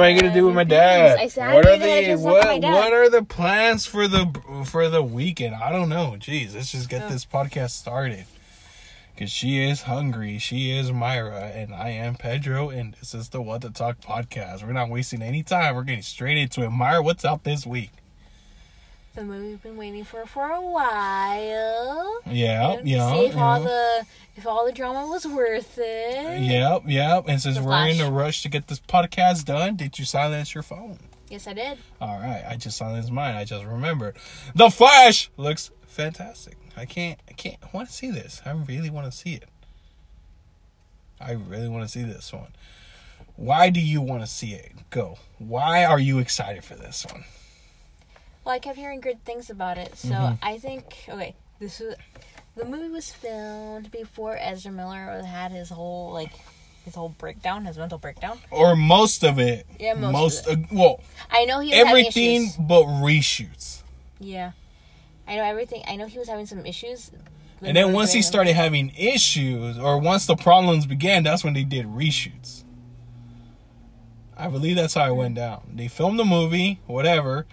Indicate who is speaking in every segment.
Speaker 1: am I gonna do with my dad? What are the
Speaker 2: to talk to my
Speaker 1: what what are the plans for the for the weekend? I don't know. Jeez, let's just get
Speaker 2: Yeah.
Speaker 1: this podcast started. Cause she is hungry, she is Mayra, and I am Pedro, and this is the What Tha Talk podcast. We're not wasting any time. We're getting straight into it. Mayra, what's out this week?
Speaker 2: The movie we've been waiting for for a while.
Speaker 1: Yeah, yeah,
Speaker 2: See if all the if all the drama was worth it.
Speaker 1: Yep, yep. And since
Speaker 2: The
Speaker 1: we're in a rush to get this podcast done, did you silence your phone?
Speaker 2: Yes, I did.
Speaker 1: All right, I just silenced mine. I just remembered. The Flash looks fantastic. I can't, I can't. I want to see this. I really want to see it. I really want to see this one. Why do you want to see it? Go. Why are you excited for this one?
Speaker 2: Well, I kept hearing good things about it, so
Speaker 1: Mhm.
Speaker 2: I think okay. This was the movie was filmed before Ezra Miller had his whole like his whole breakdown, his mental breakdown.
Speaker 1: Or most of it.
Speaker 2: Yeah, most of
Speaker 1: uh, well,
Speaker 2: I know he was having
Speaker 1: everything
Speaker 2: issues.
Speaker 1: but reshoots.
Speaker 2: Yeah, I know everything. I know he was having some issues.
Speaker 1: And then once he started having issues, or once the problems began, that's when they did reshoots. I believe that's how it went down. They filmed the movie, whatever.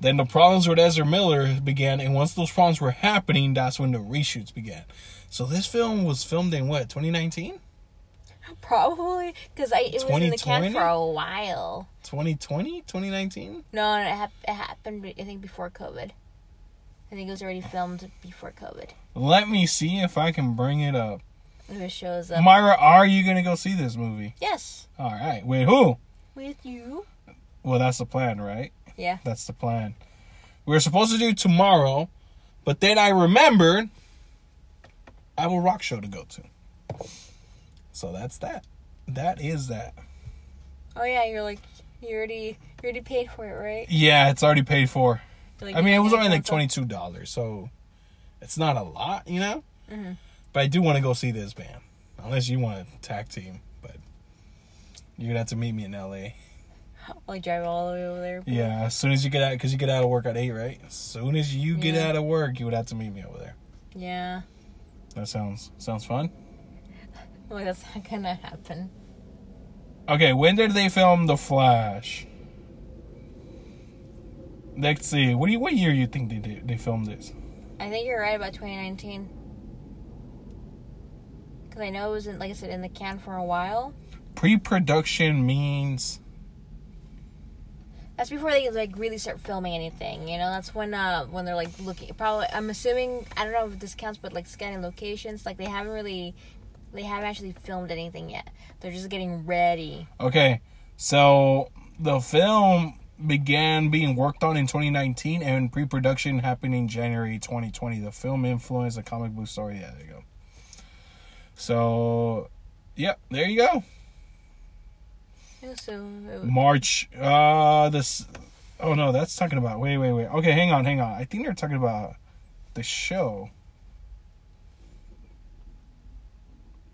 Speaker 1: Then the problems with Ezra Miller began, and once those problems were happening, that's when the reshoots began. So this film was filmed in what, 2019?
Speaker 2: Uh, probably because I it was in the can for a while.
Speaker 1: 2020? 2019?
Speaker 2: No, no, it, hap- it happened. I think before COVID. I think it was already filmed before COVID.
Speaker 1: Let me see if I can bring it up.
Speaker 2: If it shows up.
Speaker 1: Mayra, are you going to go see this movie?
Speaker 2: yes,
Speaker 1: All right. With who?
Speaker 2: with you.
Speaker 1: Well, that's the plan, right?
Speaker 2: Yeah.
Speaker 1: That's the plan. We were supposed to do tomorrow, but then I remembered I have a rock show to go to. So that's that. That is that.
Speaker 2: Oh yeah, you're like you already you already paid for it, right?
Speaker 1: Yeah, it's already paid for.
Speaker 2: Like,
Speaker 1: I mean, it was only like twenty two dollars, so it's not a lot, you know.
Speaker 2: Mhm.
Speaker 1: But I do want to go see this band, unless you want to tag team. But you're gonna have to meet me in L.A.
Speaker 2: Like drive all the way over there.
Speaker 1: Yeah, as soon as you get out, because you get out of work at eight, right? As soon as you get
Speaker 2: Yeah.
Speaker 1: out of work, you would have to meet me over there.
Speaker 2: Yeah.
Speaker 1: That sounds sounds fun.
Speaker 2: Well, that's not gonna happen.
Speaker 1: Okay, when did they film The Flash? Let's see. What do you? What year you think they did? They filmed this?
Speaker 2: I think you're right about 2019. Because I know it wasn't like I said, in the can for a while.
Speaker 1: Pre-production means
Speaker 2: That's before they like really start filming anything. You know, that's when uh when they're like looking. Probably, I'm assuming. I don't know if this counts, but like scanning locations. Like they haven't really, they haven't actually filmed anything yet. They're just getting ready.
Speaker 1: okay. So the film began being worked on in 2019, and pre-production happened in January 2020. The film influenced a comic book story. Yeah, there you go. So, yep, there you go.
Speaker 2: Yeah, So was-
Speaker 1: March. Uh, this. Oh no, that's talking about. Wait, wait, wait. Okay, hang on, hang on. I think they're talking about the show.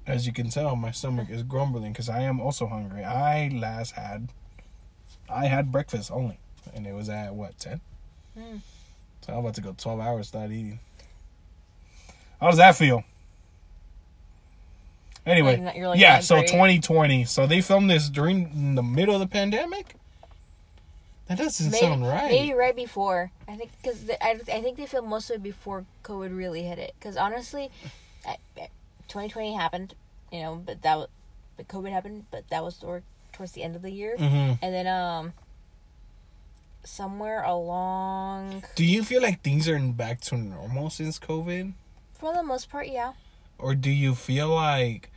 Speaker 1: As you can tell, my stomach is grumbling because I am also hungry. I last had, I had breakfast only, and it was at what ten.
Speaker 2: Mm.
Speaker 1: So I'm about to go twelve hours without eating. How does that feel? Anyway,
Speaker 2: Like,
Speaker 1: yeah. So 2020. So they filmed this during the middle of the pandemic. That doesn't
Speaker 2: maybe,
Speaker 1: sound right.
Speaker 2: Maybe right before. I think because I, I think they filmed most of it before COVID really hit it. Because honestly, I, 2020 happened, you know, but that was, but COVID happened, but that was toward, towards the end of the year,
Speaker 1: hmm
Speaker 2: and then um, somewhere along,
Speaker 1: Do you feel like things are back to normal since COVID,
Speaker 2: for the most part, yeah.
Speaker 1: or do you feel like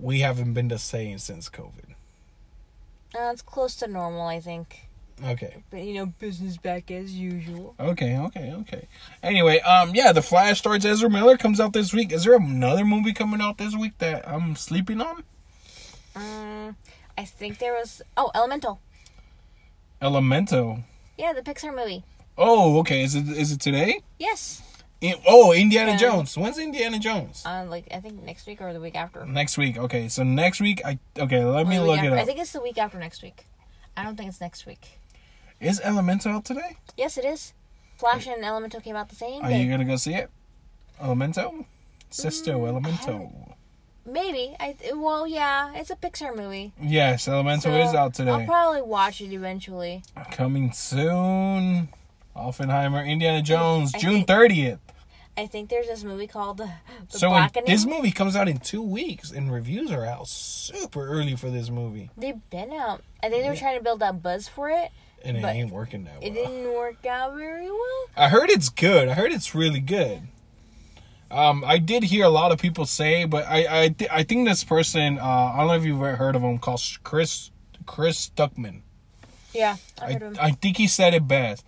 Speaker 1: we haven't been the same since COVID?
Speaker 2: Uh, it's close to normal, I think.
Speaker 1: Okay.
Speaker 2: But you know, business back as usual.
Speaker 1: Okay, okay, okay. Anyway, um, yeah, The Flash starts Ezra Miller comes out this week. Is there another movie coming out this week that I'm sleeping on?
Speaker 2: Um, I think there was oh Elemental.
Speaker 1: Elemental.
Speaker 2: Yeah, the Pixar movie.
Speaker 1: Oh, okay. Is it is it today?
Speaker 2: Yes.
Speaker 1: In, oh, Indiana
Speaker 2: Yeah.
Speaker 1: Jones. When's Indiana Jones?
Speaker 2: Uh, like I think next week or the week after.
Speaker 1: Next week. Okay, so next week I okay. Let
Speaker 2: Or
Speaker 1: me look it
Speaker 2: after. I think it's the week after next week. I don't think it's next week.
Speaker 1: Is Elemental out today?
Speaker 2: Yes, it is. Flash and Elemental came out the same
Speaker 1: Are
Speaker 2: day.
Speaker 1: you gonna go see it? Elemental, Sisto
Speaker 2: Mm, I maybe. I well, yeah, it's a Pixar movie.
Speaker 1: Yes, Elemental
Speaker 2: So,
Speaker 1: is out today.
Speaker 2: I'll probably watch it eventually.
Speaker 1: Coming soon. Oppenheimer, Indiana Jones,
Speaker 2: I
Speaker 1: June thirtieth.
Speaker 2: I think there's this movie called The, the
Speaker 1: So
Speaker 2: Blackening.
Speaker 1: this movie comes out in two weeks, and reviews are out super early for this movie,
Speaker 2: They've been out. I think they were trying to build that buzz for it.
Speaker 1: and it ain't working that well.
Speaker 2: It didn't work out very well.
Speaker 1: I heard it's good. I heard it's really good. Um, I did hear a lot of people say, but I I, th- I think this person uh, I don't know if you've ever heard of him called Chris Chris Stuckman.
Speaker 2: Yeah, I
Speaker 1: I. I think he said it best.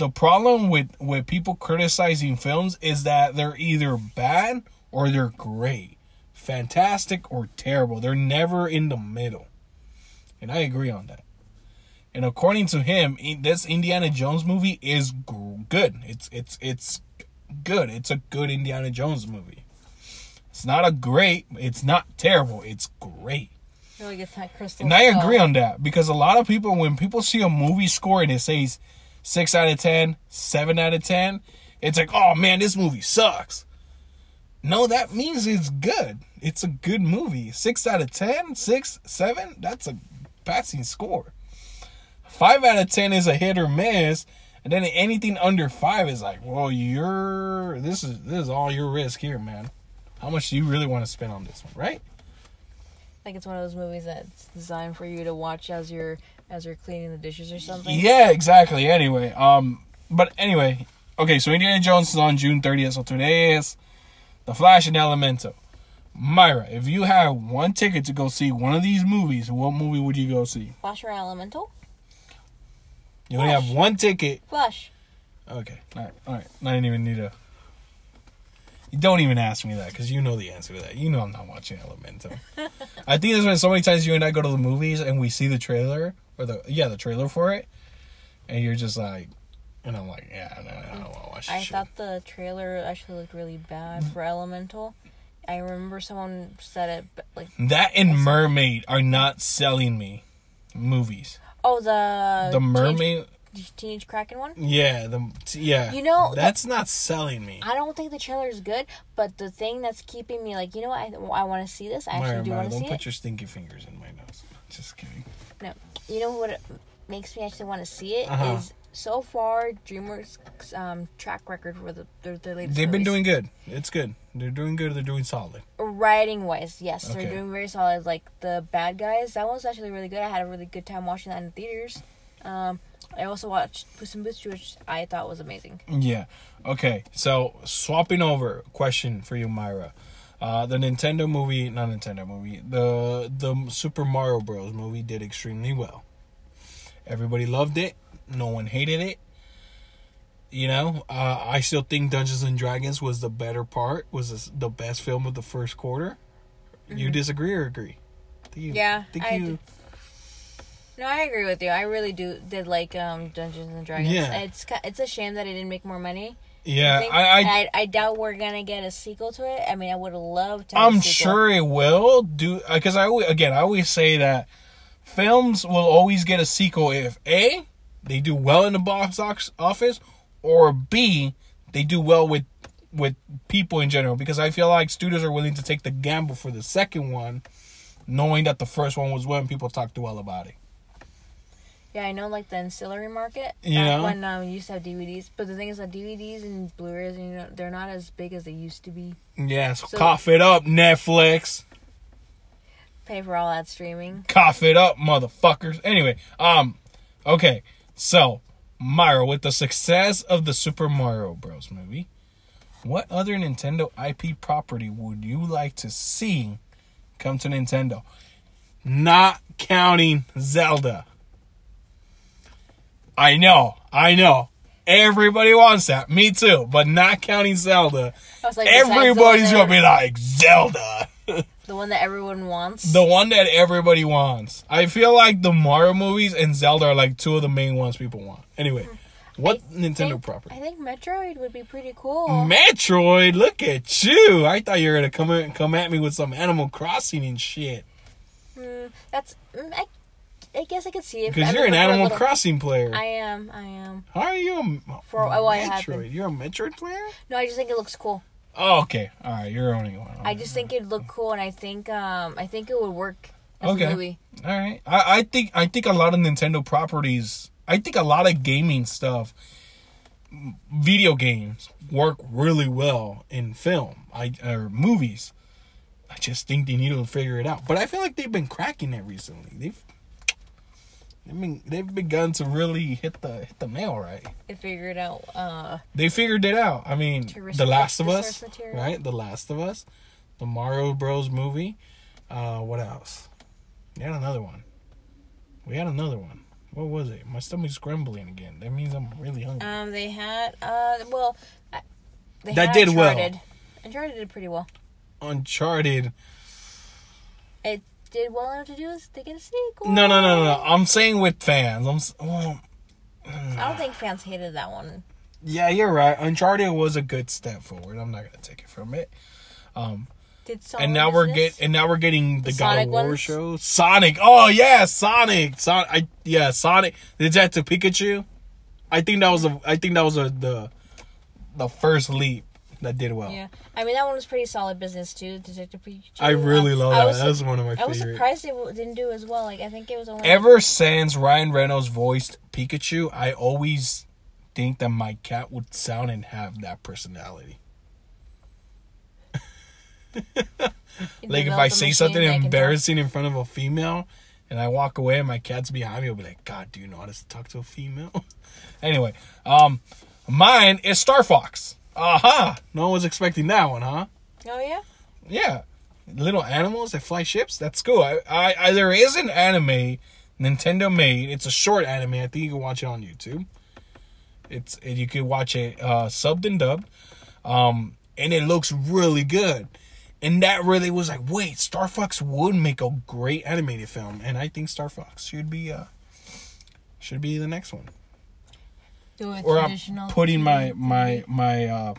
Speaker 1: The problem with with people criticizing films is that they're either bad or they're great, fantastic or terrible. They're never in the middle, and I agree on that. And according to him, this Indiana Jones movie is good. It's it's it's good. It's a good Indiana Jones movie. It's not a great. It's not terrible. It's great.
Speaker 2: Like it's not crystal.
Speaker 1: And I agree on that because a lot of people, when people see a movie score and it says six out of ten, seven out of 10, it's like, oh man, this movie sucks. No, that means it's good. It's a good movie. 6 out of 10, 6, 7, that's a passing score. 5 out of 10 is a hit or miss. And then anything under 5 is like, well, you're, this is, this is all your risk here, man. How much do you really want to spend on this one, right?
Speaker 2: Like it's one of those movies that's designed for you to watch as you're as you're cleaning the dishes or something.
Speaker 1: Yeah, exactly. Anyway, um, but anyway, okay. So Indiana Jones is on June 30th. So today is The Flash and Elemental. Mayra, if you had one ticket to go see one of these movies, what movie would you go see?
Speaker 2: Flash or Elemental?
Speaker 1: You only have one ticket.
Speaker 2: Flash.
Speaker 1: Okay, all right, all right. I didn't even need a. Don't even ask me that because you know the answer to that. You know I'm not watching Elemental. I think there's been so many times you and I go to the movies and we see the trailer or the yeah the trailer for it, and you're just like, and I'm like, yeah, no, no, I don't want to watch. This
Speaker 2: I
Speaker 1: shit.
Speaker 2: thought the trailer actually looked really bad for Elemental. I remember someone said it but, like,
Speaker 1: that and Mermaid are not selling me movies.
Speaker 2: oh the
Speaker 1: The Mermaid,
Speaker 2: Teenage, Teenage Kraken one.
Speaker 1: yeah, the yeah.
Speaker 2: You know,
Speaker 1: that's not selling me.
Speaker 2: I don't think the trailer is good, but the thing that's keeping me like, you know, what, I I want to see this. I actually
Speaker 1: Mayra,
Speaker 2: do want to
Speaker 1: don't
Speaker 2: see
Speaker 1: put
Speaker 2: it.
Speaker 1: your stinky fingers in my nose. Just kidding.
Speaker 2: No, you know what makes me actually want to see it is
Speaker 1: Uh-huh.
Speaker 2: so far DreamWorks um, track record for the their, their latest.
Speaker 1: They've been doing good. It's good. They're doing good. They're doing solid.
Speaker 2: writing wise. Yes,
Speaker 1: Okay.
Speaker 2: they're doing very solid. Like the bad guys, that was actually really good. I had a really good time watching that in the theaters. Um, I also watched Puss in Boots, which I thought was amazing.
Speaker 1: Yeah. Okay. So swapping over, question for you, Mayra. Uh, the Nintendo movie, not Nintendo movie, the the Super Mario Bros. movie did extremely well. Everybody loved it. No one hated it. You know, uh, I still think Dungeons and Dragons was the better part. Was this the best film of the first quarter? You disagree or agree? You,
Speaker 2: Mm-hmm. Yeah,
Speaker 1: think
Speaker 2: I
Speaker 1: you.
Speaker 2: No, I agree with you. I really do did like um, Dungeons and Dragons.
Speaker 1: Yeah.
Speaker 2: It's it's a shame that it didn't make more money.
Speaker 1: Yeah,
Speaker 2: think-
Speaker 1: I, I
Speaker 2: I, I doubt we're gonna get a sequel to it. I mean, I would love to.
Speaker 1: I'm sure it will do because I always, again I always say that films will always get a sequel if a they do well in the box office or b they do well with with people in general because I feel like studios are willing to take the gamble for the second one, knowing that the first one was when people talked to well about it.
Speaker 2: Yeah, I know, like the ancillary market.
Speaker 1: You know?
Speaker 2: when um, you used to have DVDs, but the thing is that DVDs and Blu-rays, you know, they're not as big as they used to be.
Speaker 1: Yes,
Speaker 2: So-
Speaker 1: cough it up, Netflix.
Speaker 2: Pay for all that streaming.
Speaker 1: cough it up, motherfuckers. Anyway, um, okay, so Mayra, with the success of the Super Mario Bros. movie, what other Nintendo IP property would you like to see come to Nintendo? Not counting Zelda. I know, I know. Everybody wants that. Me too. But not counting Zelda.
Speaker 2: Like, besides the one
Speaker 1: Everybody's gonna be like, Zelda.
Speaker 2: the one that everyone wants.
Speaker 1: The one that everybody wants. I feel like the Mario movies and Zelda are like two of the main ones people want. Anyway, what
Speaker 2: I
Speaker 1: Nintendo
Speaker 2: think-
Speaker 1: property?
Speaker 2: I think Metroid would be pretty cool.
Speaker 1: Metroid, look at you. I thought you were gonna come in, come at me with some Animal Crossing and shit.
Speaker 2: Mm, that's. I, I guess I could see it.
Speaker 1: Because you're an
Speaker 2: mean, for a
Speaker 1: Animal
Speaker 2: little-
Speaker 1: Crossing player.
Speaker 2: I am. I am.
Speaker 1: How are you a
Speaker 2: for oh, I
Speaker 1: Metroid? You're a Metroid player?
Speaker 2: No, I just think it looks cool.
Speaker 1: Oh, okay. All right, you're owning one.
Speaker 2: I just think it'd look cool, and I think um I think it would work as
Speaker 1: Okay.
Speaker 2: a movie.
Speaker 1: All right. I, I think I think a lot of Nintendo properties. I think a lot of gaming stuff, video games work really well in film. I or movies. I just think they need to figure it out. But I feel like they've been cracking it recently. They've. I mean, they've begun to really hit the hit the nail right.
Speaker 2: They figured out. Uh,
Speaker 1: They figured it out. I mean, The Last of Us,
Speaker 2: material.
Speaker 1: right? The Last of Us, the Mario Bros. movie. Uh, what else? We had another one. We had another one. What was it? My stomach's grumbling again. That means I'm really hungry.
Speaker 2: um, they had uh well, they
Speaker 1: That
Speaker 2: had
Speaker 1: did well.
Speaker 2: Uncharted. Uncharted did pretty well.
Speaker 1: Uncharted.
Speaker 2: It did well enough to do is to get a sequel.
Speaker 1: No, no, no, no, no. I'm saying with fans. I'm. s- Well,
Speaker 2: I don't think fans hated that one.
Speaker 1: yeah, you're right. Uncharted was a good step forward. I'm not gonna take it from it. Um,
Speaker 2: Did someone
Speaker 1: and now we're get and now we're getting the, God
Speaker 2: Sonic
Speaker 1: of War
Speaker 2: ones?
Speaker 1: show. Sonic. Oh yeah, Sonic. Sonic. I yeah, Sonic. Detective Pikachu. I think that was a. I think that was a the the first leap that did well.
Speaker 2: Yeah, I mean that one was pretty solid business too. Detective Pikachu.
Speaker 1: I really love that.
Speaker 2: was,
Speaker 1: that was one of my
Speaker 2: I was surprised it didn't do as well. Like I think it was only
Speaker 1: Ever since Ryan Reynolds voiced Pikachu, I always think that my cat would sound and have that personality. Like if I say something embarrassing in front of a female and I walk away and my cat's behind me, I'll be like, God, do you know how to talk to a female? anyway, um mine is Star Fox. Aha! No one was expecting that one, huh?
Speaker 2: Oh yeah.
Speaker 1: Yeah. Little animals that fly ships. That's cool. I, I, I there is an anime Nintendo made. It's a short anime. I think you can watch it on YouTube. It's you can watch it uh, subbed and dubbed, um, and it looks really good. And that really was like, wait, Star Fox would make a great animated film, and I think Star Fox should be uh should be the next one.
Speaker 2: Do it
Speaker 1: Or I'm putting my my my uh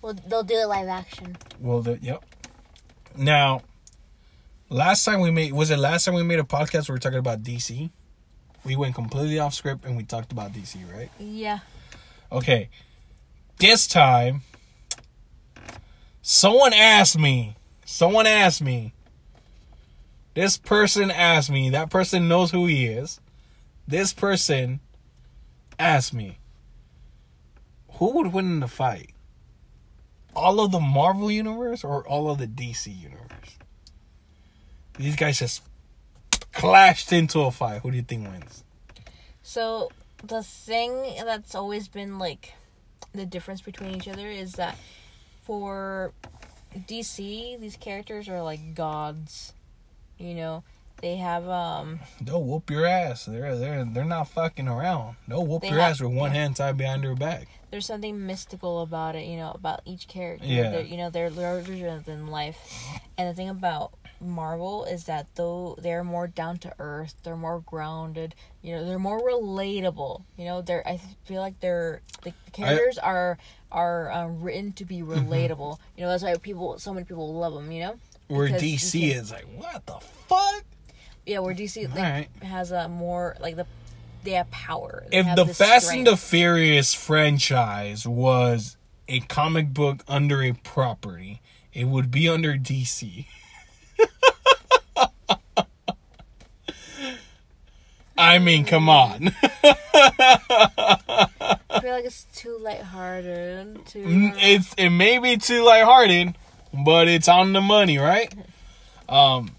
Speaker 2: Well, they'll do it live action.
Speaker 1: Well, the, yep. Now, last time we made was it last time we made a podcast where we were talking about DC? We went completely off script and we talked about DC, right?
Speaker 2: Yeah.
Speaker 1: Okay. This time, someone asked me. Someone asked me. This person asked me. That person knows who he is. This person asked me, who would win in the fight? All of the Marvel universe or all of the DC universe? These guys just clashed into a fight. Who do you think wins?
Speaker 2: So the thing that's always been like the difference between each other is that for DC, these characters are like gods. You know, they have um
Speaker 1: They'll whoop your ass. They're they're they're not fucking around. They'll whoop
Speaker 2: They
Speaker 1: your
Speaker 2: have-
Speaker 1: ass with one hand tied behind her back.
Speaker 2: there's something mystical about it, you know, about each character.
Speaker 1: Yeah.
Speaker 2: They're, you know, they're larger than life. And the thing about Marvel is that though they're more down to earth, they're more grounded. You know, they're more relatable. You know, they're I feel like they're the characters are are um, written to be
Speaker 1: Mm-hmm.
Speaker 2: relatable. You know, that's why people so many people love them. You know.
Speaker 1: Where
Speaker 2: Because you
Speaker 1: DC is like, what the fuck?
Speaker 2: Yeah, where DC like,
Speaker 1: Alright.
Speaker 2: has a more like the they have power. They
Speaker 1: If
Speaker 2: have
Speaker 1: the Fast and the. Furious franchise was a comic book under a property, it would be under DC. I mean, come on.
Speaker 2: I feel like it's too lighthearted. Too.
Speaker 1: Mm, it's it may be too lighthearted, but it's on the money, right? Um,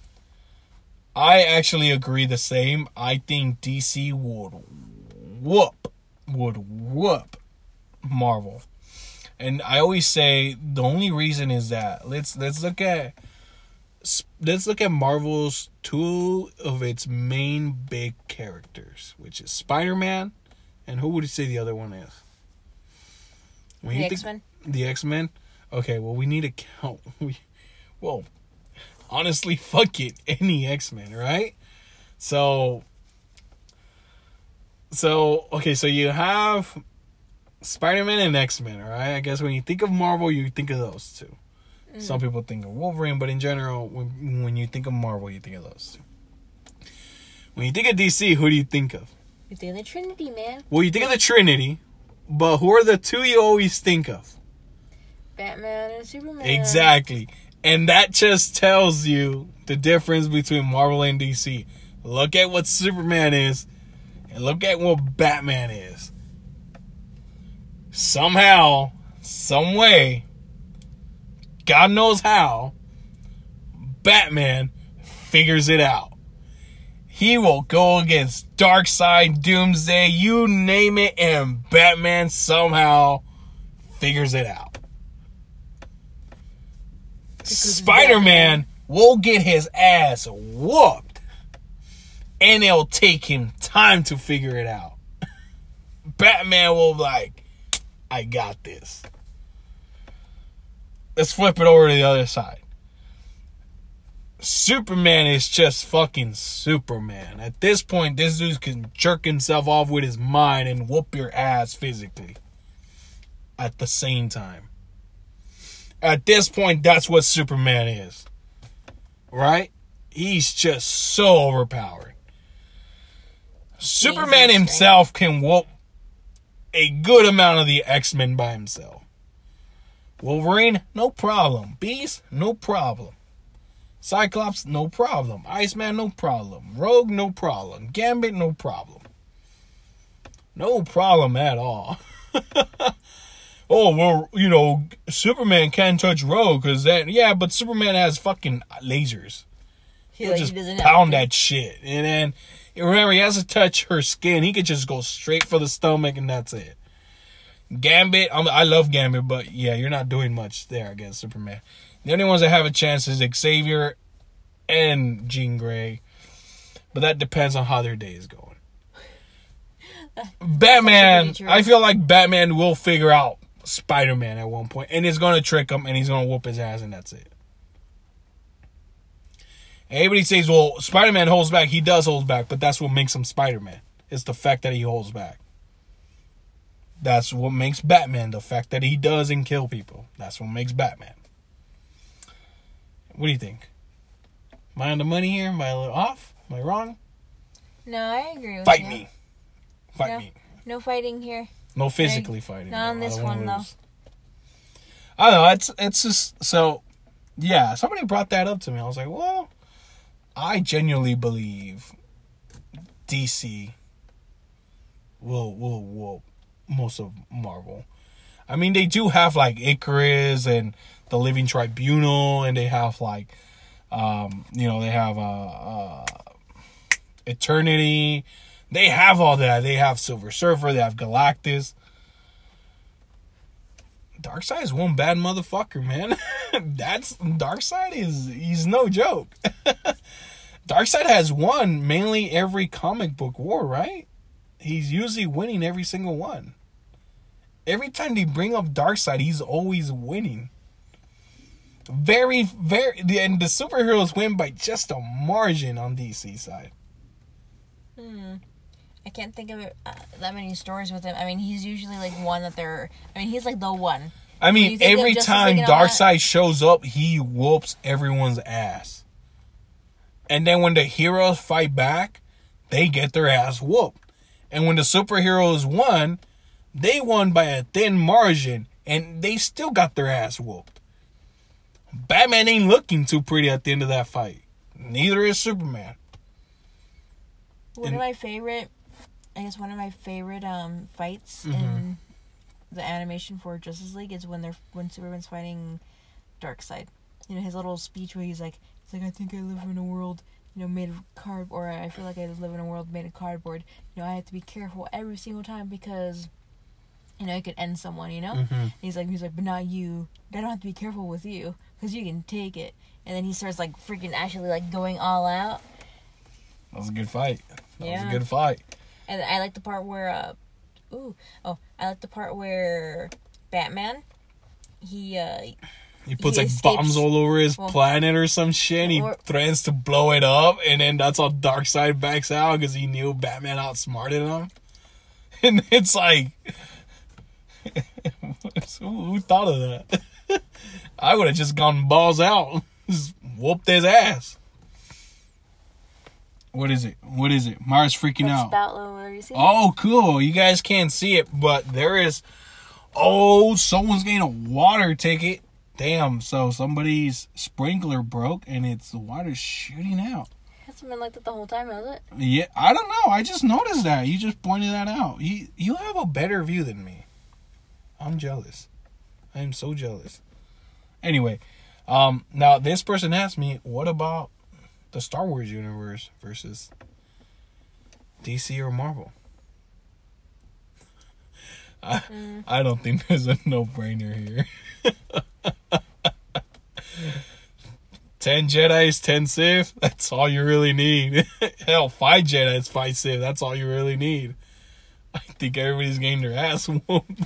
Speaker 1: I actually agree the same. I think DC would whoop, would whoop Marvel, and I always say the only reason is that let's let's look at let's look at Marvel's two of its main big characters, which is Spider Man, and who would you say the other one is? When
Speaker 2: the X Men.
Speaker 1: the X Men. Okay, well we need to count. We, well, honestly, fuck it, any X Men, right? So, so okay, so you have Spider Man and X Men, all right? I guess when you think of Marvel, you think of those 2 mm. Some people think of Wolverine, but in general, when when you think of Marvel, you think of those two. When you think of DC, who do you think of?
Speaker 2: You think of the Trinity, man?
Speaker 1: Well, you think of the Trinity, but who are the two you always think of?
Speaker 2: Batman and Superman.
Speaker 1: Exactly. And that just tells you the difference between Marvel and DC. Look at what Superman is and look at what Batman is. Somehow, some way, God knows how, Batman figures it out. He will go against Darkseid, Doomsday, you name it, and Batman somehow figures it out. Spider Man will get his ass whooped, and it'll take him time to figure it out. Batman will be like, I got this. Let's flip it over to the other side. Superman is just fucking Superman. At this point, this dude can jerk himself off with his mind and whoop your ass physically at the same time. At this point, that's what Superman is. Right? He's just so overpowered. Superman himself can whoop a good amount of the X Men by himself. Wolverine, no problem. Beast, no problem. Cyclops, no problem. Iceman, no problem. Rogue, no problem. Gambit, no problem. No problem at all. oh well, you know, Superman can't touch Rogue because that. Yeah, but Superman has fucking lasers.
Speaker 2: He,
Speaker 1: He'll
Speaker 2: like,
Speaker 1: just
Speaker 2: he doesn't
Speaker 1: pound that shit, and then remember he has to touch her skin. He could just go straight for the stomach, and that's it. Gambit, I'm, I love Gambit, but yeah, you're not doing much there against Superman. The only ones that have a chance is Xavier and Jean Grey, but that depends on how their day is going. Batman. I feel like Batman will figure out Spider Man at one point, and he's gonna trick him, and he's gonna whoop his ass, and that's it. Everybody says, "Well, Spider Man holds back." He does hold back, but that's what makes him Spider Man. It's the fact that he holds back. That's what makes Batman. The fact that he doesn't kill people. That's what makes Batman. What do you think? Am I on the money here? Am I a little off? Am I wrong?
Speaker 2: No, I agree with
Speaker 1: Fight
Speaker 2: you.
Speaker 1: Fight me. Fight
Speaker 2: No.
Speaker 1: me.
Speaker 2: No fighting here.
Speaker 1: No physically fighting.
Speaker 2: not on. This one, though.
Speaker 1: I don't know. It's it's just so. Yeah, somebody brought that up to me. I was like, well, I genuinely believe DC will will will most of Marvel. I mean, they do have like Icarus and the Living Tribunal, and they have like, um, you know, they have uh, uh, Eternity. They have all that. They have Silver Surfer. They have Galactus. Darkseid is one bad motherfucker, man. That's Darkseid is he's no joke. Darkseid has won mainly every comic book war, right? He's usually winning every single one. Every time they bring up Darkseid, he's always winning. Very, very, and the superheroes win by just a margin on DC side. Hmm.
Speaker 2: I can't think of uh, that many stories with him. I mean, he's usually like one that they're. I mean, he's like the one.
Speaker 1: I mean, every time Darkseid shows up, he whoops everyone's ass. And then when the heroes fight back, they get their ass whooped. And when the superheroes won, they won by a thin margin, and they still got their ass whooped. Batman ain't looking too pretty at the end of that fight. Neither is Superman.
Speaker 2: One
Speaker 1: And-
Speaker 2: of my favorite, I guess one of my favorite um fights
Speaker 1: Mm-hmm.
Speaker 2: in the animation for Justice League is when they're when Superman's fighting Darkseid. You know his little speech where he's like, "It's like I think I live in a world, you know, made of cardboard. or I feel like I live in a world made of cardboard. You know, I have to be careful every single time because." You know, it could end someone. You know,
Speaker 1: Mm-hmm.
Speaker 2: he's like, he's like, but not you. I don't have to be careful with you because you can take it. And then he starts like freaking actually like going all out.
Speaker 1: That was a good fight. That was
Speaker 2: Yeah.
Speaker 1: a good fight.
Speaker 2: And I like the part where, uh, ooh, oh, I like the part where Batman, he, uh,
Speaker 1: He puts
Speaker 2: He
Speaker 1: like
Speaker 2: escapes-
Speaker 1: bombs all over his
Speaker 2: well,
Speaker 1: planet or some shit. And he
Speaker 2: or-
Speaker 1: threatens to blow it up, and then that's how Darkseid backs out because he knew Batman outsmarted him. And it's like, who, who thought of that? I would have just gone balls out, just whooped his ass. What is it? What is it? Mars freaking
Speaker 2: what's
Speaker 1: out.
Speaker 2: Batlow, where you see?
Speaker 1: Oh, cool. You guys can't see it, but there is Oh, someone's getting a water ticket. Damn, so somebody's sprinkler broke and it's the water shooting out.
Speaker 2: It hasn't been like that the whole time, has it?
Speaker 1: Yeah, I don't know. I just noticed that. You just pointed that out. You you have a better view than me. I'm jealous. I am so jealous. Anyway, um now this person asked me, what about the Star Wars universe versus DC or Marvel? I, mm. I don't think there's a no-brainer here. 10 Jedi's, 10 Sith. That's all you really need. Hell, 5 Jedi's, 5 Sith. That's all you really need. I think everybody's getting their ass whooped.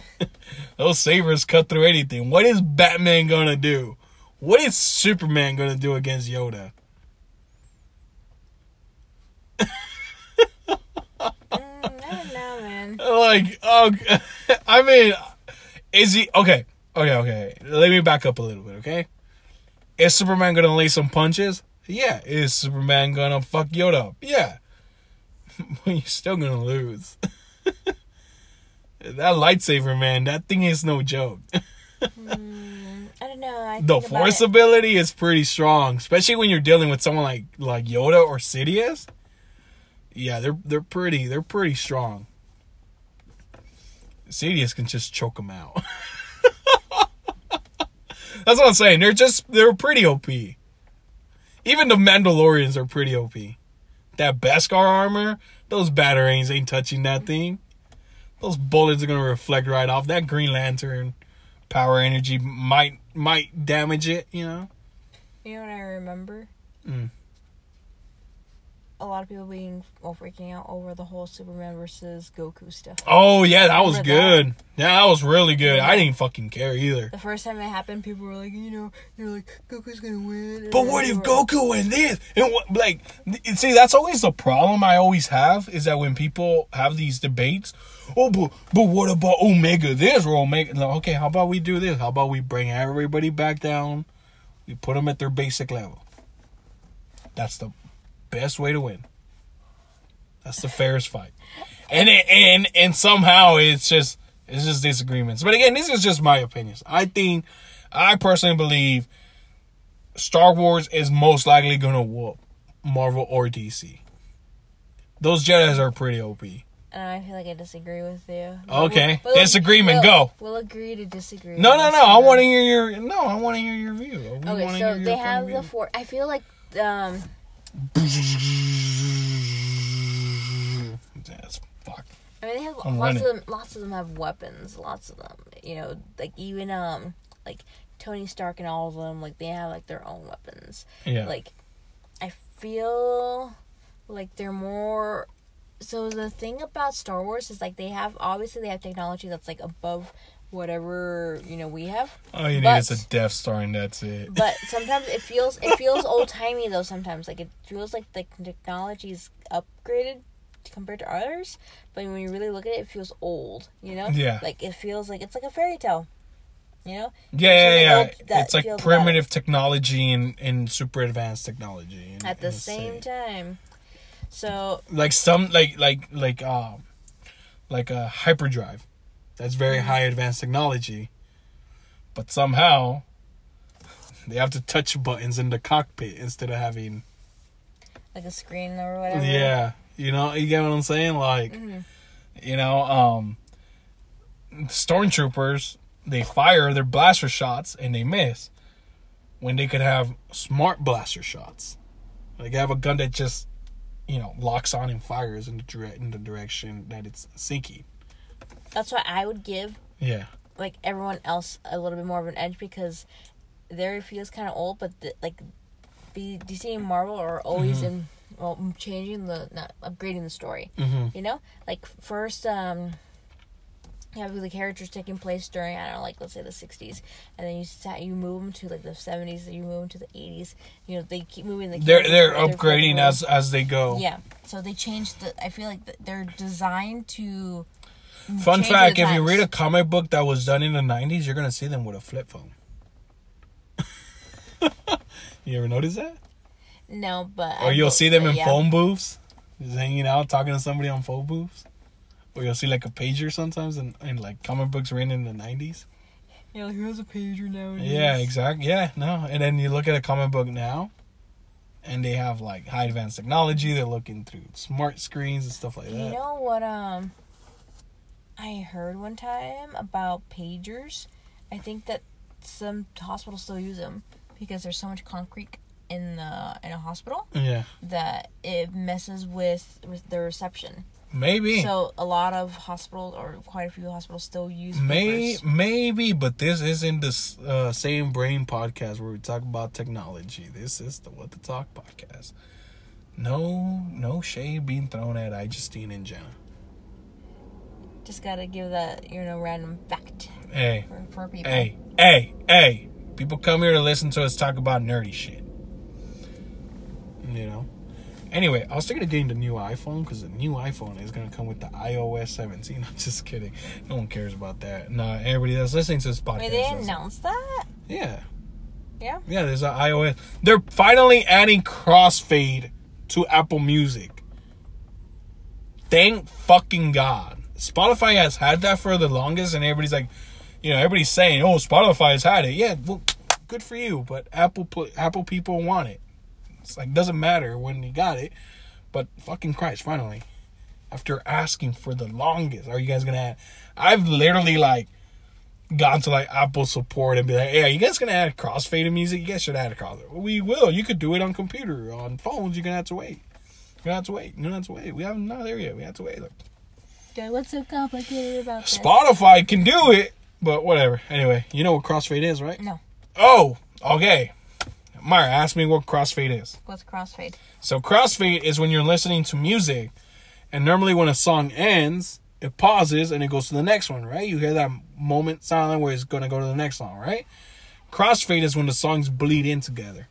Speaker 1: Those sabers cut through anything. What is Batman gonna do? What is Superman gonna do against Yoda?
Speaker 2: Mm, I don't know, man.
Speaker 1: Like, oh, I mean, is he okay? Okay, okay. Let me back up a little bit, okay? Is Superman gonna lay some punches? Yeah. Is Superman gonna fuck Yoda up? Yeah. But you're still gonna lose. that lightsaber, man, that thing is no joke.
Speaker 2: I don't know. I
Speaker 1: The force ability is pretty strong, especially when you're dealing with someone like like Yoda or Sidious. Yeah, they're they're pretty they're pretty strong. Sidious can just choke them out. That's what I'm saying. They're just they're pretty OP. Even the Mandalorians are pretty OP. That Beskar armor, those batarangs ain't touching that thing. Those bullets are gonna reflect right off. That Green Lantern power energy might might damage it, you know.
Speaker 2: You know what I remember?
Speaker 1: Mm.
Speaker 2: A lot of people being well freaking out over the whole Superman versus Goku stuff.
Speaker 1: Oh yeah, that was
Speaker 2: Remember that?
Speaker 1: good. Yeah, that was really good. I didn't fucking care either.
Speaker 2: The first time it happened, people were like, you know, they're like, Goku's gonna win.
Speaker 1: But what if Goku and this and what? Like, see, that's always the problem I always have is that when people have these debates, oh, but but what about Omega this or Omega? No, okay, how about we do this? How about we bring everybody back down? We put them at their basic level. That's the best way to win. That's the fairest fight. And it, and and somehow it's just it's just disagreements. But again, this is just my opinions. I think I personally believe Star Wars is most likely gonna whoop Marvel or DC. Those Jedi's are pretty OP.
Speaker 2: And I feel like I disagree with you.
Speaker 1: Okay. Disagreement, go.
Speaker 2: We'll agree to disagree.
Speaker 1: No, no, no. I want to hear your no. I want to hear your view. We
Speaker 2: Okay,
Speaker 1: hear
Speaker 2: so they have the four. I feel like um
Speaker 1: That's fuck.
Speaker 2: I mean, they have
Speaker 1: I'm
Speaker 2: lots
Speaker 1: running.
Speaker 2: of them. Lots of them have weapons. Lots of them. You know, like even um, like Tony Stark and all of them. Like they have like their own weapons.
Speaker 1: Yeah.
Speaker 2: Like, I feel like they're more. So the thing about Star Wars is like they have obviously they have technology that's like above whatever you know we have.
Speaker 1: All you need
Speaker 2: but-
Speaker 1: is a Death Star, and that's it.
Speaker 2: But sometimes it feels it feels old timey though. Sometimes like it feels like the technology is upgraded compared to others. But when you really look at it, it feels old. You know?
Speaker 1: Yeah.
Speaker 2: Like it feels like it's like a fairy tale. You know?
Speaker 1: Yeah, yeah, yeah. It's like primitive technology and, and super advanced technology. in-
Speaker 2: At the same time. So
Speaker 1: like some like like like um like a hyperdrive that's very
Speaker 2: Mm-hmm.
Speaker 1: high advanced technology but somehow they have to touch buttons in the cockpit instead of having
Speaker 2: like a screen or whatever.
Speaker 1: yeah you know you get what i'm saying like
Speaker 2: Mhm.
Speaker 1: you know um stormtroopers they fire their blaster shots and they miss when they could have smart blaster shots like have a gun that just you know locks on and fires in the direct in the direction that it's seeking
Speaker 2: That's why I would give
Speaker 1: yeah
Speaker 2: like everyone else a little bit more of an edge because there it feels kind of old, but the, like the DC and Marvel are always
Speaker 1: Mm-hmm.
Speaker 2: in well changing the not upgrading the story.
Speaker 1: mm-hmm.
Speaker 2: You know, like first um. You have the characters taking place during I don't know, like let's say the '60s, and then you sat, you move them to like the '70s, and you move them to the '80s. You know they keep moving the.
Speaker 1: they're they're upgrading as as they go
Speaker 2: Yeah, so they change the. I feel like they're designed to.
Speaker 1: Fun fact if you read a comic book that was done in the 90s you're gonna see them with a flip phone you ever notice that
Speaker 2: No, but
Speaker 1: or
Speaker 2: I
Speaker 1: you'll see them in
Speaker 2: yeah.
Speaker 1: phone booths just hanging out talking to somebody on phone booths Or you'll see like a pager sometimes and, in like comic books written in the nineties.
Speaker 2: Yeah, like, has a pager now.
Speaker 1: Yeah, exactly. Yeah, no. And then you look at a comic book now, and they have like high advanced technology. They're looking through smart screens and stuff like that.
Speaker 2: You know what? Um, I heard one time about pagers. I think that some hospitals still use them because there's so much concrete in the in a hospital
Speaker 1: yeah,
Speaker 2: that it messes with with the reception.
Speaker 1: maybe.
Speaker 2: So a lot of hospitals or quite a few hospitals still use
Speaker 1: May, maybe, but this isn't the uh, same brain podcast where we talk about technology. This is the What Tha Talk podcast. No, no shade being thrown at iJustine and Jenna.
Speaker 2: Just gotta give that you know random fact
Speaker 1: Hey,
Speaker 2: for, for people.
Speaker 1: hey, hey, hey! People come here to listen to us talk about nerdy shit. You know. Anyway, I was thinking of getting the new iPhone because the new iPhone is gonna come with the iOS 17. I'm just kidding. No one cares about that. Nah, everybody that's listening to this podcast.
Speaker 2: Wait, they announced that?
Speaker 1: Yeah.
Speaker 2: Yeah.
Speaker 1: Yeah, there's an iOS. They're finally adding crossfade to Apple Music. Thank fucking God. Spotify has had that for the longest, and everybody's like, you know, everybody's saying, "Oh, Spotify has had it." Yeah, well, good for you, but Apple Apple people want it. It's like doesn't matter when you got it, but fucking Christ, finally, after asking for the longest, are you guys gonna? Add? I've literally like gone to like Apple support and be like, "Hey, are you guys gonna add crossfade to music? You guys should add a crossfade." We will. You could do it on computer, on phones. You're gonna have to wait. You're gonna have to wait. Gonna have to wait. We haven't not there yet. We have to wait. Look.
Speaker 2: What's so complicated about?
Speaker 1: Spotify can do it, but whatever. Anyway, you know what crossfade is, right?
Speaker 2: No.
Speaker 1: Oh, okay. Mayra, ask me what crossfade is.
Speaker 2: What's crossfade?
Speaker 1: So crossfade is when you're listening to music, and normally when a song ends, it pauses and it goes to the next one, right? You hear that moment silent where it's gonna go to the next song, right? Crossfade is when the songs bleed in together.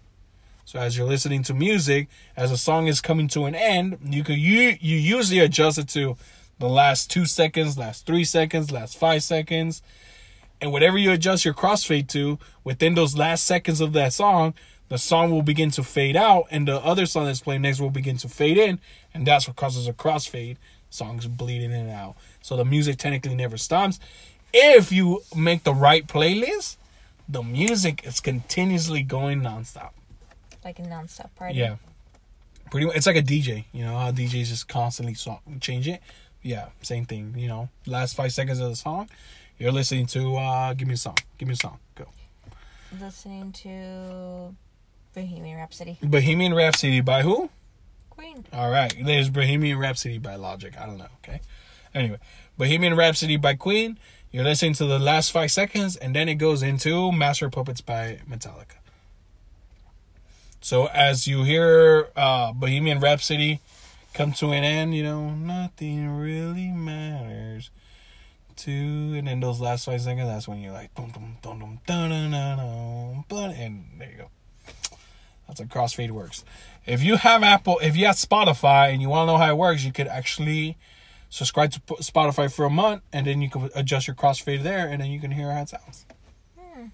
Speaker 1: So as you're listening to music, as a song is coming to an end, you could you you usually adjust it to the last two seconds, last three seconds, last five seconds, and whatever you adjust your crossfade to within those last seconds of that song, the song will begin to fade out, and the other song that's playing next will begin to fade in, and that's what causes a crossfade. Songs bleeding in and out. So the music technically never stops. If you make the right playlist, the music is continuously going nonstop.
Speaker 2: Like a non-stop party.
Speaker 1: Yeah. Pretty much, it's like a DJ. You know how DJs just constantly song, change it. Yeah, same thing. You know, last five seconds of the song, you're listening to. uh Give me a song. Give me a song. Go.
Speaker 2: Listening to Bohemian Rhapsody.
Speaker 1: Bohemian Rhapsody by who?
Speaker 2: Queen.
Speaker 1: All right, there's Bohemian Rhapsody by Logic. I don't know. Okay. Anyway, Bohemian Rhapsody by Queen. You're listening to the last five seconds, and then it goes into Master Puppets by Metallica. So as you hear uh, Bohemian Rhapsody come to an end, you know nothing really matters. To and then those last five seconds, that's when you're like, dum dum dum dum dum dum dum, dum, and there you go. That's how crossfade works. If you have Apple, if you have Spotify and you want to know how it works, you could actually subscribe to Spotify for a month and then you can adjust your crossfade there and then you can hear how it sounds. Hmm.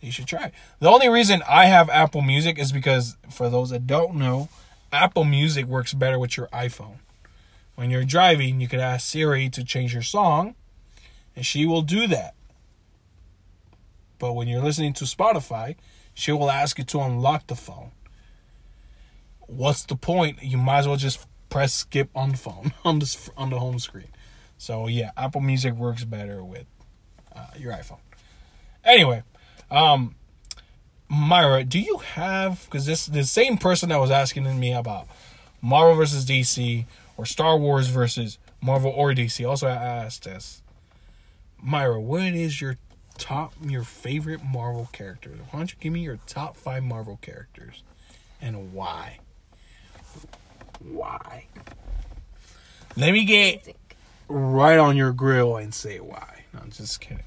Speaker 1: You should try. The only reason I have Apple Music is because, for those that don't know, Apple Music works better with your iPhone. When you're driving, you could ask Siri to change your song, and she will do that. But when you're listening to Spotify, she will ask you to unlock the phone. What's the point? You might as well just press skip on the phone on the on the home screen. So yeah, Apple Music works better with uh, your iPhone. Anyway, um, Mayra, do you have because this the same person that was asking me about Marvel versus DC or Star Wars versus Marvel or DC also asked us, Mayra, what is your top your favorite Marvel character? Why don't you give me your top five Marvel characters and why? Why? Let me get right on your grill and say why. No, I'm just kidding.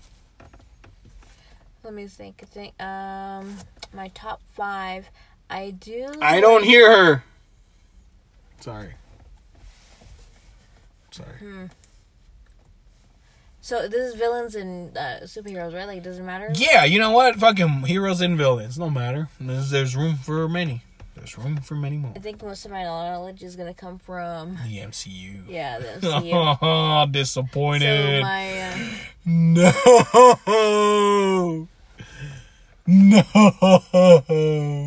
Speaker 2: Let me think. Think um my top five. I do.
Speaker 1: I don't hear her. Sorry. Sorry. Hmm.
Speaker 2: So this is villains and uh, superheroes, right? Like it doesn't matter.
Speaker 1: Yeah, you know what? Fucking heroes and villains. No matter. There's, there's room for many. there's room for many more.
Speaker 2: I think most of my knowledge is gonna come from
Speaker 1: The MCU.
Speaker 2: yeah the MCU.
Speaker 1: Disappointed.
Speaker 2: so my uh,
Speaker 1: No. No.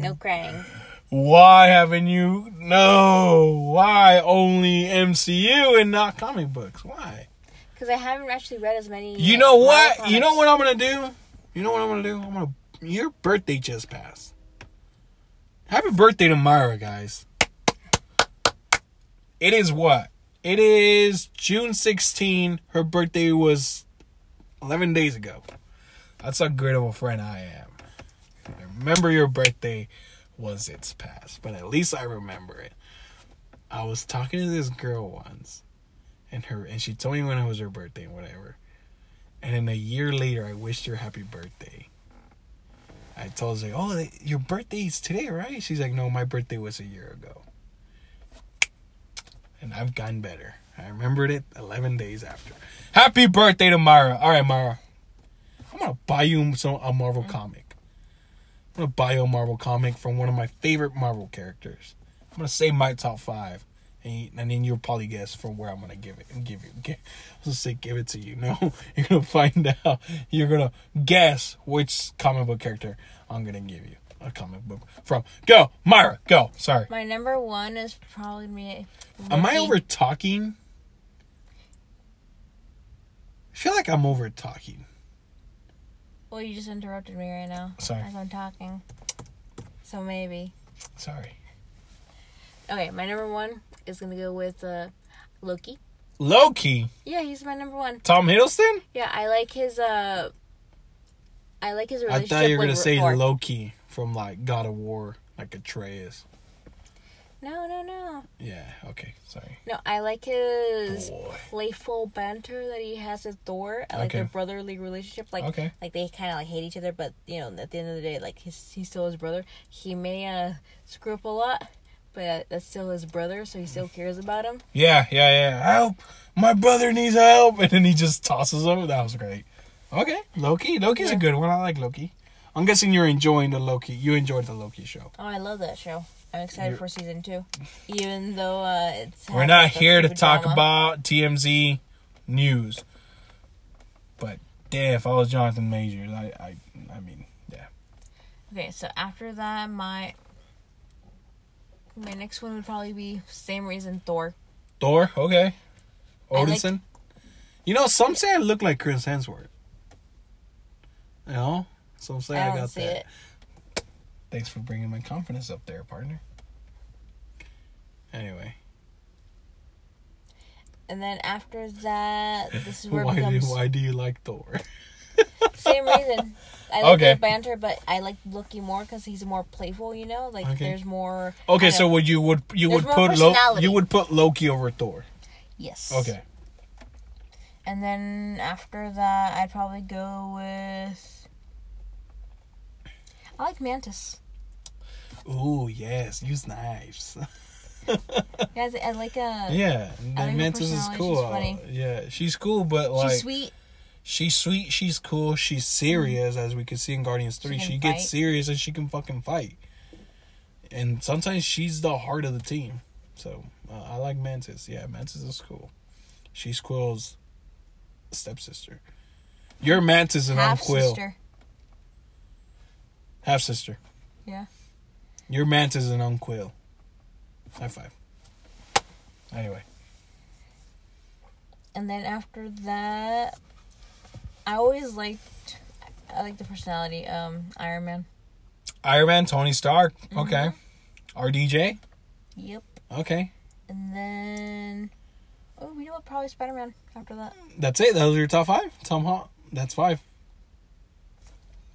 Speaker 2: no crying.
Speaker 1: Why haven't you? No. Why only MCU and not comic books? Why?
Speaker 2: Because I haven't actually read as many.
Speaker 1: You know uh, what?
Speaker 2: Marvel
Speaker 1: You know what I'm gonna do? You know what I'm gonna do? I'm gonna. Your birthday just passed. Happy birthday to Mayra, guys. It is what? It is June 16. Her birthday was 11 days ago. That's how great of a friend I am. Remember your birthday was its past, but at least I remember it. I was talking to this girl once, and her and she told me when it was her birthday and whatever. And then a year later, I wished her happy birthday. I told her, "Oh, your birthday is today, right?" She's like, "No, my birthday was a year ago." And I've gotten better. I remembered it 11 days after. Happy birthday to Mayra. All right, Mayra. I'm going to buy you some a Marvel mm. comic. I'm going to buy a Marvel comic from one of my favorite Marvel characters. I'm to say my top 5 and, and then you'll probably guess from where I'm to give it and give you give, I was say give it to you. No, you're to find out. You're to guess which comic book character I'm to give you a comic book from. Go, Mayra, go. Sorry.
Speaker 2: My number one is probably me.
Speaker 1: Am I over talking? I feel like I'm over talking.
Speaker 2: Well, you just interrupted me right now.
Speaker 1: Sorry.
Speaker 2: As I'm talking. So maybe.
Speaker 1: Sorry.
Speaker 2: Okay, my number one is gonna go with uh, Loki.
Speaker 1: Loki.
Speaker 2: Yeah, he's my number one.
Speaker 1: Tom Hiddleston?
Speaker 2: Yeah, I like his. uh I like his relationship.
Speaker 1: I thought you were gonna say Loki from like God of War, like Atreus.
Speaker 2: No, no, no,
Speaker 1: Yeah. Okay. Sorry.
Speaker 2: no. I like his
Speaker 1: Boy.
Speaker 2: playful banter that he has with Thor. I like
Speaker 1: Okay.
Speaker 2: their brotherly relationship. Like,
Speaker 1: Okay.
Speaker 2: like they kind of like hate each other, but you know, at the end of the day, like he's he's still his brother. He may uh screw up a lot, but that's still his brother, so he still cares about him.
Speaker 1: Yeah. Yeah. Yeah. Help! My brother needs help, and then he just tosses him. That was great. Okay. Loki. Loki's a good one. I like Loki. I'm guessing you're enjoying the Loki. You enjoyed the Loki show.
Speaker 2: Oh, I love that show. I'm excited
Speaker 1: You're-
Speaker 2: for season two, even though uh, it's.
Speaker 1: We're not here to talk
Speaker 2: drama.
Speaker 1: about TMZ news. But damn, if I was Jonathan Majors, I, I, I mean, yeah.
Speaker 2: Okay, so after that, my my next one would probably be same reason Thor.
Speaker 1: Thor, okay.
Speaker 2: I like-
Speaker 1: Odinson. you know, some say I look like Chris Hemsworth. You know, some say I,
Speaker 2: I
Speaker 1: got that.
Speaker 2: it.
Speaker 1: Thanks for bringing my confidence up there, partner. Anyway,
Speaker 2: And then after that, this is where
Speaker 1: why do why do you like Thor?
Speaker 2: same reason. I like
Speaker 1: Okay.
Speaker 2: the banter, but I like Loki more because he's more playful. You know, like
Speaker 1: Okay.
Speaker 2: there's more.
Speaker 1: Okay, so would you would you would put Lo- you would put Loki over Thor?
Speaker 2: yes.
Speaker 1: Okay.
Speaker 2: And then after that, I'd probably go with. I like Mantis.
Speaker 1: Ooh, yes, use knives.
Speaker 2: Yeah, I like uh
Speaker 1: Yeah,
Speaker 2: I like
Speaker 1: Mantis is cool.
Speaker 2: she's funny.
Speaker 1: Yeah, she's cool, but like
Speaker 2: she's sweet.
Speaker 1: she's sweet, she's cool, she's serious, as we can see in Guardians Three. She,
Speaker 2: fight.
Speaker 1: gets serious and she can fucking fight. And sometimes she's the heart of the team. So uh, I like Mantis. Yeah, Mantis is cool. She's Quill's stepsister. Your Mantis and I'm
Speaker 2: Half
Speaker 1: Quill,
Speaker 2: sister.
Speaker 1: half sister.
Speaker 2: Yeah.
Speaker 1: Your Mantis and I'm Quill. High five. Anyway,
Speaker 2: And then after that, I always liked. I like the personality. Um, Iron Man.
Speaker 1: Iron Man, Tony Stark.
Speaker 2: Mm-hmm.
Speaker 1: Okay. RDJ.
Speaker 2: Yep.
Speaker 1: Okay.
Speaker 2: And then, oh, we know what? Probably Spider Man. After that.
Speaker 1: That's it. Those are your top five. Tom Holland. That's five.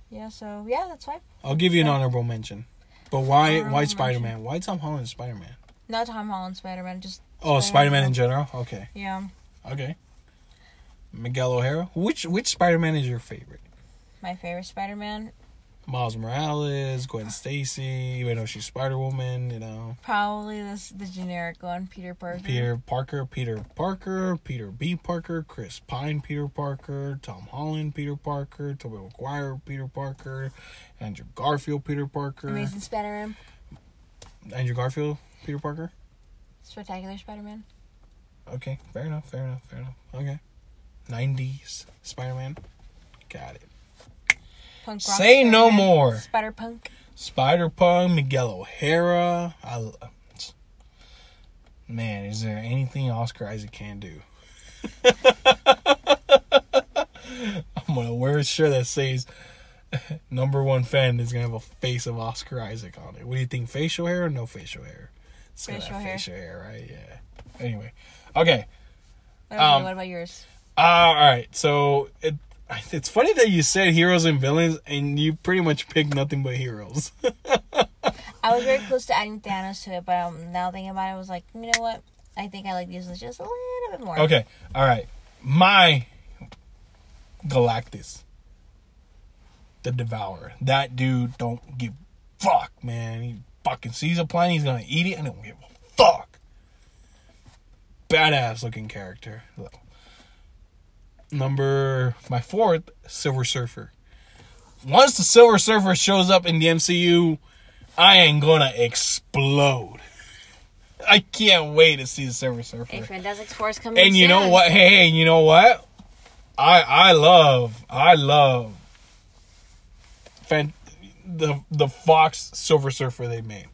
Speaker 2: Yeah. So yeah, that's five.
Speaker 1: I'll give you an honorable mention. But why?
Speaker 2: Honorable
Speaker 1: why. Spider Man? Why Tom Holland is Spider Man?
Speaker 2: Not Tom Holland Spider Man. Just.
Speaker 1: Oh, Spider Man in general. Okay.
Speaker 2: Yeah.
Speaker 1: Okay. Miguel O'Hara. Which which Spider Man is your favorite?
Speaker 2: My favorite Spider Man.
Speaker 1: Miles Morales, Gwen Stacy, even though she's Spider Woman, you know.
Speaker 2: Probably this the generic one, Peter Parker.
Speaker 1: Peter Parker, Peter Parker, Peter B. Parker, Chris Pine, Peter Parker, Tom Holland, Peter Parker, Tobey Maguire, Peter Parker, Andrew Garfield, Peter Parker.
Speaker 2: Amazing Spider Man.
Speaker 1: Andrew Garfield, Peter Parker.
Speaker 2: Spectacular Spider-Man.
Speaker 1: Okay, fair enough, fair enough, fair enough. Okay. 90s Spider Man. Got it.
Speaker 2: Punk
Speaker 1: Say no
Speaker 2: Spider-Man.
Speaker 1: more.
Speaker 2: Spider Punk.
Speaker 1: Spider Punk, Miguel O'Hara. I, man, is there anything Oscar Isaac can do? I'm gonna wear a shirt that says number one fan is gonna have a face of Oscar Isaac on it. What do you think? Facial hair or no facial hair? Gonna
Speaker 2: Facial hair.
Speaker 1: Facial hair, right? Yeah. Anyway, okay.
Speaker 2: What about,
Speaker 1: Um,
Speaker 2: what about yours?
Speaker 1: Uh, all right. So it it's funny that you said heroes and villains, and you pretty much picked nothing but heroes.
Speaker 2: I was very close to adding Thanos to it, but um, now thinking about it, I was like, you know what? I think I like these ones just a little bit more.
Speaker 1: okay. All right. My Galactus, the Devourer. That dude don't give fuck, man. He fucking sees a plane, he's gonna eat it, and don't give a fuck. Badass looking character. Number my fourth, Silver Surfer. Once the Silver Surfer shows up in the MCU, I ain't gonna explode. I can't wait to see the Silver Surfer.
Speaker 2: Hey, Fantastic Four is coming
Speaker 1: And you know what? Hey, hey, you know what? I I love I love fan, the the Fox Silver Surfer they made.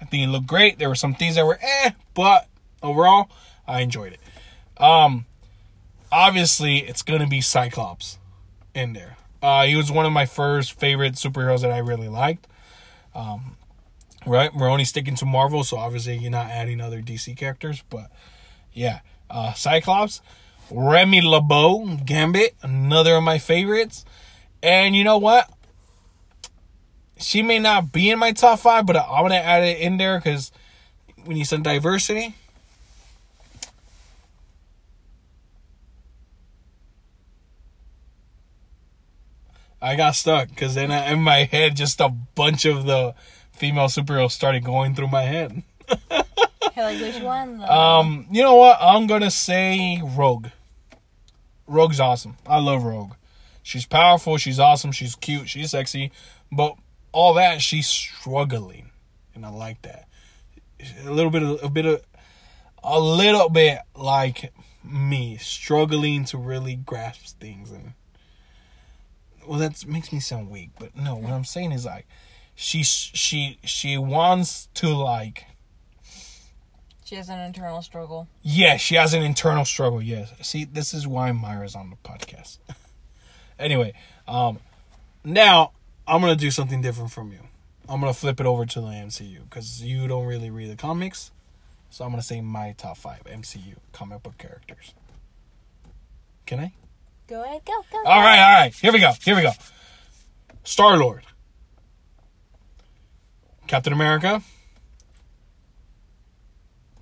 Speaker 1: I think it looked great. There were some things that were eh, but overall I enjoyed it. Um obviously it's gonna be Cyclops in there. Uh he was one of my first favorite superheroes that I really liked. Um right? We're only sticking to Marvel, so obviously you're not adding other DC characters, but yeah. Uh Cyclops, Remy LeBeau, Gambit, another of my favorites. And you know what? She may not be in my top five, but I'm gonna add it in there because we need some diversity. I got stuck because then I, in my head, just a bunch of the female superheroes started going through my head.
Speaker 2: Like which one? The-
Speaker 1: Um, you know what? I'm gonna say Rogue. Rogue's awesome. I love Rogue. She's powerful. She's awesome. She's cute. She's sexy. But all that, she's struggling, and I like that. A little bit of a bit of a little bit like me, struggling to really grasp things, and well, that makes me sound weak. But no, what I'm saying is like, she she she wants to like.
Speaker 2: she has an internal struggle.
Speaker 1: Yeah, she has an internal struggle. Yes. See, this is why Mayra's on the podcast. anyway, um, now I'm gonna do something different from you. I'm gonna flip it over to the MCU because you don't really read the comics, so I'm gonna say my top five MCU comic book characters. Can I?
Speaker 2: Go ahead, go, go.
Speaker 1: All right, all right. Here we go. Here we go. Star Lord, Captain America,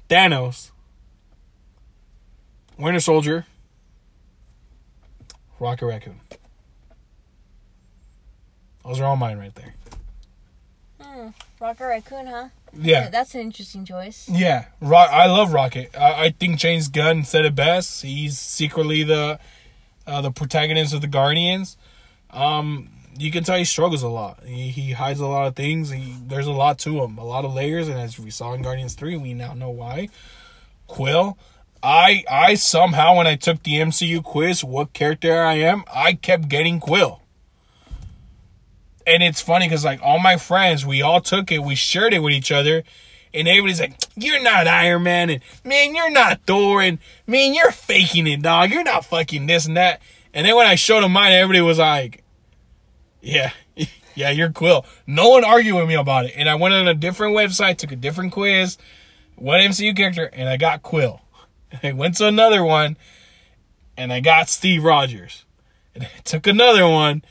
Speaker 1: Thanos, Winter Soldier, Rocket Raccoon. Those are all mine right there.
Speaker 2: Hmm. Rocket Raccoon, huh?
Speaker 1: Yeah.
Speaker 2: That's an interesting choice.
Speaker 1: Yeah, Rock. I love Rocket. I, I think James Gunn said it best. He's secretly the uh, the protagonist of the Guardians. Um, you can tell he struggles a lot. He, he hides a lot of things. He there's a lot to him, a lot of layers, and as we saw in Guardians three, we now know why. Quill. I I somehow when I took the MCU quiz, what character I am, I kept getting Quill. And it's funny because like all my friends, we all took it, we shared it with each other, and everybody's like, "You're not Iron Man," and "Man, you're not Thor," and "Man, you're faking it, dog. You're not fucking this and that." And then when I showed them mine, everybody was like, "Yeah, yeah, you're Quill." No one argued with me about it, and I went on a different website, took a different quiz, what MCU character, and I got Quill. I went to another one, and I got Steve Rogers, and I took another one,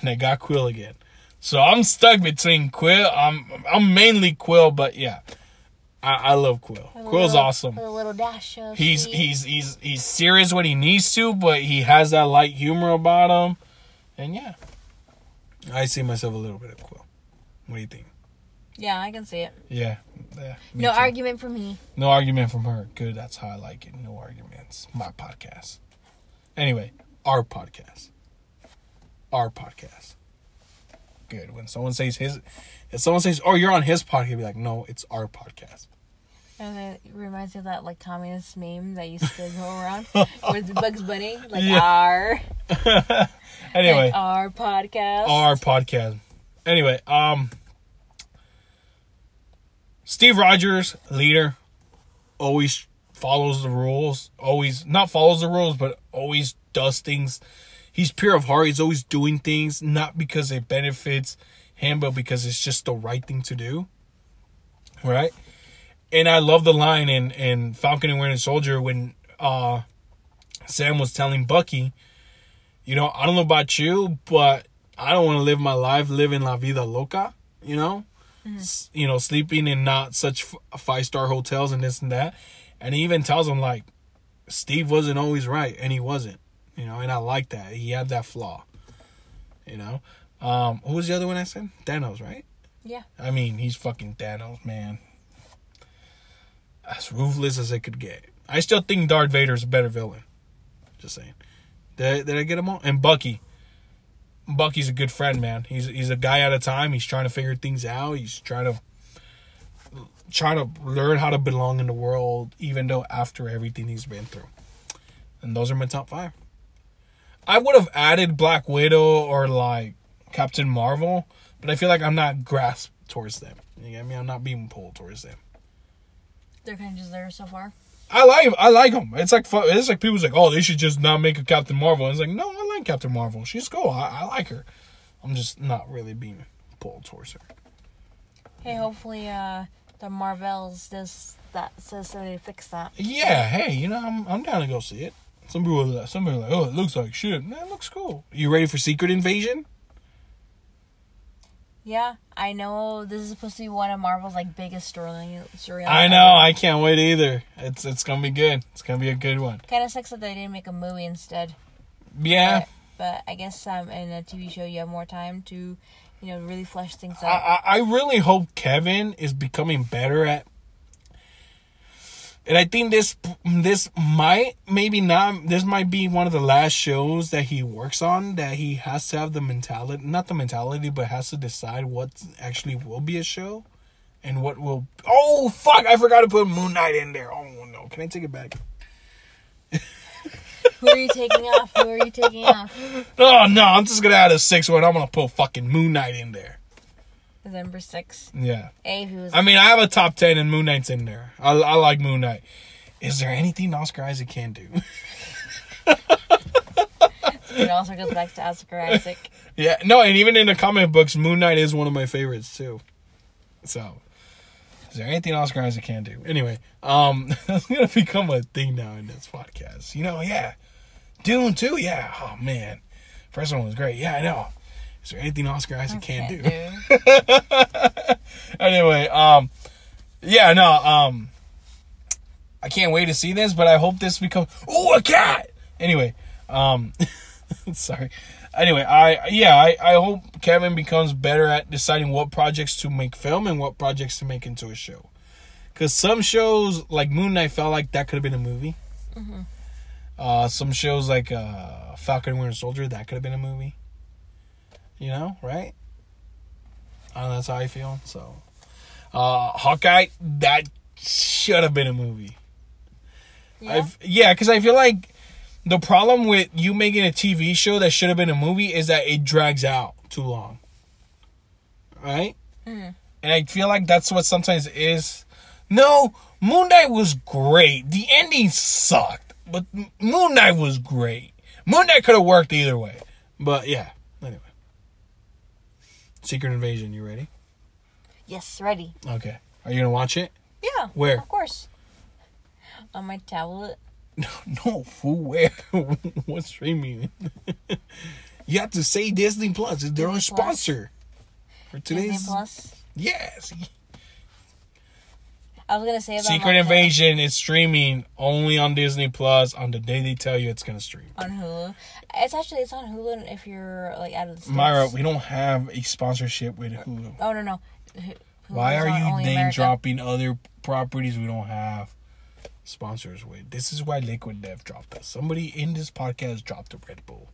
Speaker 1: and I got Quill again. So I'm stuck between Quill. I'm I'm mainly Quill, but yeah, I, I love Quill.
Speaker 2: With
Speaker 1: Quill's
Speaker 2: little-
Speaker 1: awesome.
Speaker 2: With a little dash of
Speaker 1: He's he's he's he's serious when he needs to, but he has that light humor about him, and yeah, I see myself a little bit of Quill. What do you think?
Speaker 2: Yeah, I can see it.
Speaker 1: Yeah, yeah
Speaker 2: No
Speaker 1: too.
Speaker 2: argument for me.
Speaker 1: No argument from her. Good, that's how I like it. No arguments. My podcast. Anyway, our podcast. Our podcast. Good. When someone says his, if someone says, "Oh, you're on his podcast," he'll be like, "No, it's our podcast."
Speaker 2: And it reminds me of that like communist meme that used to go around with Bugs Bunny, like
Speaker 1: Yeah.
Speaker 2: our
Speaker 1: Anyway,
Speaker 2: like our podcast.
Speaker 1: our podcast. Anyway, um, Steve Rogers, leader, always follows the rules. Always not follows the rules, but always does things. He's pure of heart. He's always doing things not because it benefits him, but because it's just the right thing to do. Right. And I love the line in in Falcon and Winter Soldier when uh Sam was telling Bucky, you know, I don't know about you, but I don't want to live my life living la vida loca, you know? S- You know, sleeping in not such f- five-star hotels and this and that. And he even tells him like Steve wasn't always right and he wasn't, you know, and I like that. He had that flaw. You know? Um who was the other one I said? Thanos, right?
Speaker 2: Yeah.
Speaker 1: I mean, he's fucking Thanos, man. As ruthless as it could get. I still think Darth Vader's a better villain. Just saying. Did, did I get them all? And Bucky. Bucky's a good friend, man. He's he's a guy at a time. He's trying to figure things out. He's trying to trying to learn how to belong in the world, even though after everything he's been through. And those are my top five. I would have added Black Widow or like Captain Marvel, but I feel like I'm not grasped towards them. You get me? I'm not being pulled towards them.
Speaker 2: They're kind of just there so far.
Speaker 1: I like I like them. It's like it's like people's like, oh, they should just not make a Captain Marvel. And it's like, no, I like Captain Marvel. She's cool. I, I like her. I'm just not really being pulled towards her.
Speaker 2: Hey, hopefully, uh, the Marvels does that says somebody to fix that.
Speaker 1: Yeah, hey, you know, I'm I'm down to go see it. Some people are like, some people like, oh, it looks like shit. Man, it looks cool. You ready for Secret Invasion?
Speaker 2: Yeah, I know this is supposed to be one of Marvel's like biggest storyline. Story
Speaker 1: I know. I can't wait either. It's it's gonna be good. It's gonna be a good one.
Speaker 2: Kind of sucks that they didn't make a movie instead.
Speaker 1: Yeah.
Speaker 2: But, but I guess um, in a TV show you have more time to, you know, really flesh things
Speaker 1: I,
Speaker 2: out.
Speaker 1: I I really hope Kevin is becoming better at. And I think this this might maybe not this might be one of the last shows that he works on that he has to have the mentality not the mentality but has to decide what actually will be a show and what will oh fuck I forgot to put Moon Knight in there oh no can I take it back
Speaker 2: Who are you taking off? Who are you taking off?
Speaker 1: oh no I'm just gonna add a sixth one I'm gonna put fucking Moon Knight in there
Speaker 2: November sixth.
Speaker 1: yeah
Speaker 2: A who was
Speaker 1: I mean, I have a top ten, and Moon Knight's in there. I, I like Moon Knight. Is there anything Oscar Isaac can do?
Speaker 2: it also goes back to Oscar Isaac.
Speaker 1: yeah, no, and even in the comic books, Moon Knight is one of my favorites too. So, is there anything Oscar Isaac can do? Anyway, um, that's gonna become a thing now in this podcast. You know, yeah, Dune too. Yeah, oh man, first one was great. Yeah, I know. Is there anything Oscar Isaac can do?
Speaker 2: Can't do.
Speaker 1: anyway, um, yeah, no, um, I can't wait to see this, but I hope this becomes oh a cat. Anyway, um, sorry. Anyway, I yeah, I I hope Kevin becomes better at deciding what projects to make film and what projects to make into a show. Cause some shows like Moon Knight felt like that could have been a movie. Uh, some shows like uh, Falcon and Winter Soldier that could have been a movie. You know, right? Uh, that's how I feel. So, uh, Hawkeye, that should have been a movie.
Speaker 2: Yeah.
Speaker 1: I've, yeah, because I feel like the problem with you making a TV show that should have been a movie is that it drags out too long. Right?
Speaker 2: Mhm.
Speaker 1: And I feel like that's what sometimes is. No, Moon Knight was great. The ending sucked, but Moon Knight was great. Moon Knight could have worked either way. But yeah. Secret Invasion, you ready?
Speaker 2: Yes, ready.
Speaker 1: Okay. Are you gonna watch it?
Speaker 2: Yeah.
Speaker 1: Where?
Speaker 2: Of course. On my tablet.
Speaker 1: No, no, fool. Where? what streaming? you have to say Disney Plus. Own
Speaker 2: Disney Plus.
Speaker 1: sponsor for
Speaker 2: Disney
Speaker 1: today's.
Speaker 2: Plus.
Speaker 1: Yes.
Speaker 2: I was gonna say about
Speaker 1: Secret Invasion is streaming only on Disney Plus on the day they tell you it's gonna stream.
Speaker 2: on Hulu. It's actually it's on Hulu if you're like out of the states.
Speaker 1: Mayra, we don't have a sponsorship with Hulu.
Speaker 2: Oh no no.
Speaker 1: Why are you name
Speaker 2: America.
Speaker 1: dropping other properties we don't have sponsors with? This is why Liquid Dev dropped us. Somebody in this podcast dropped a Red Bull.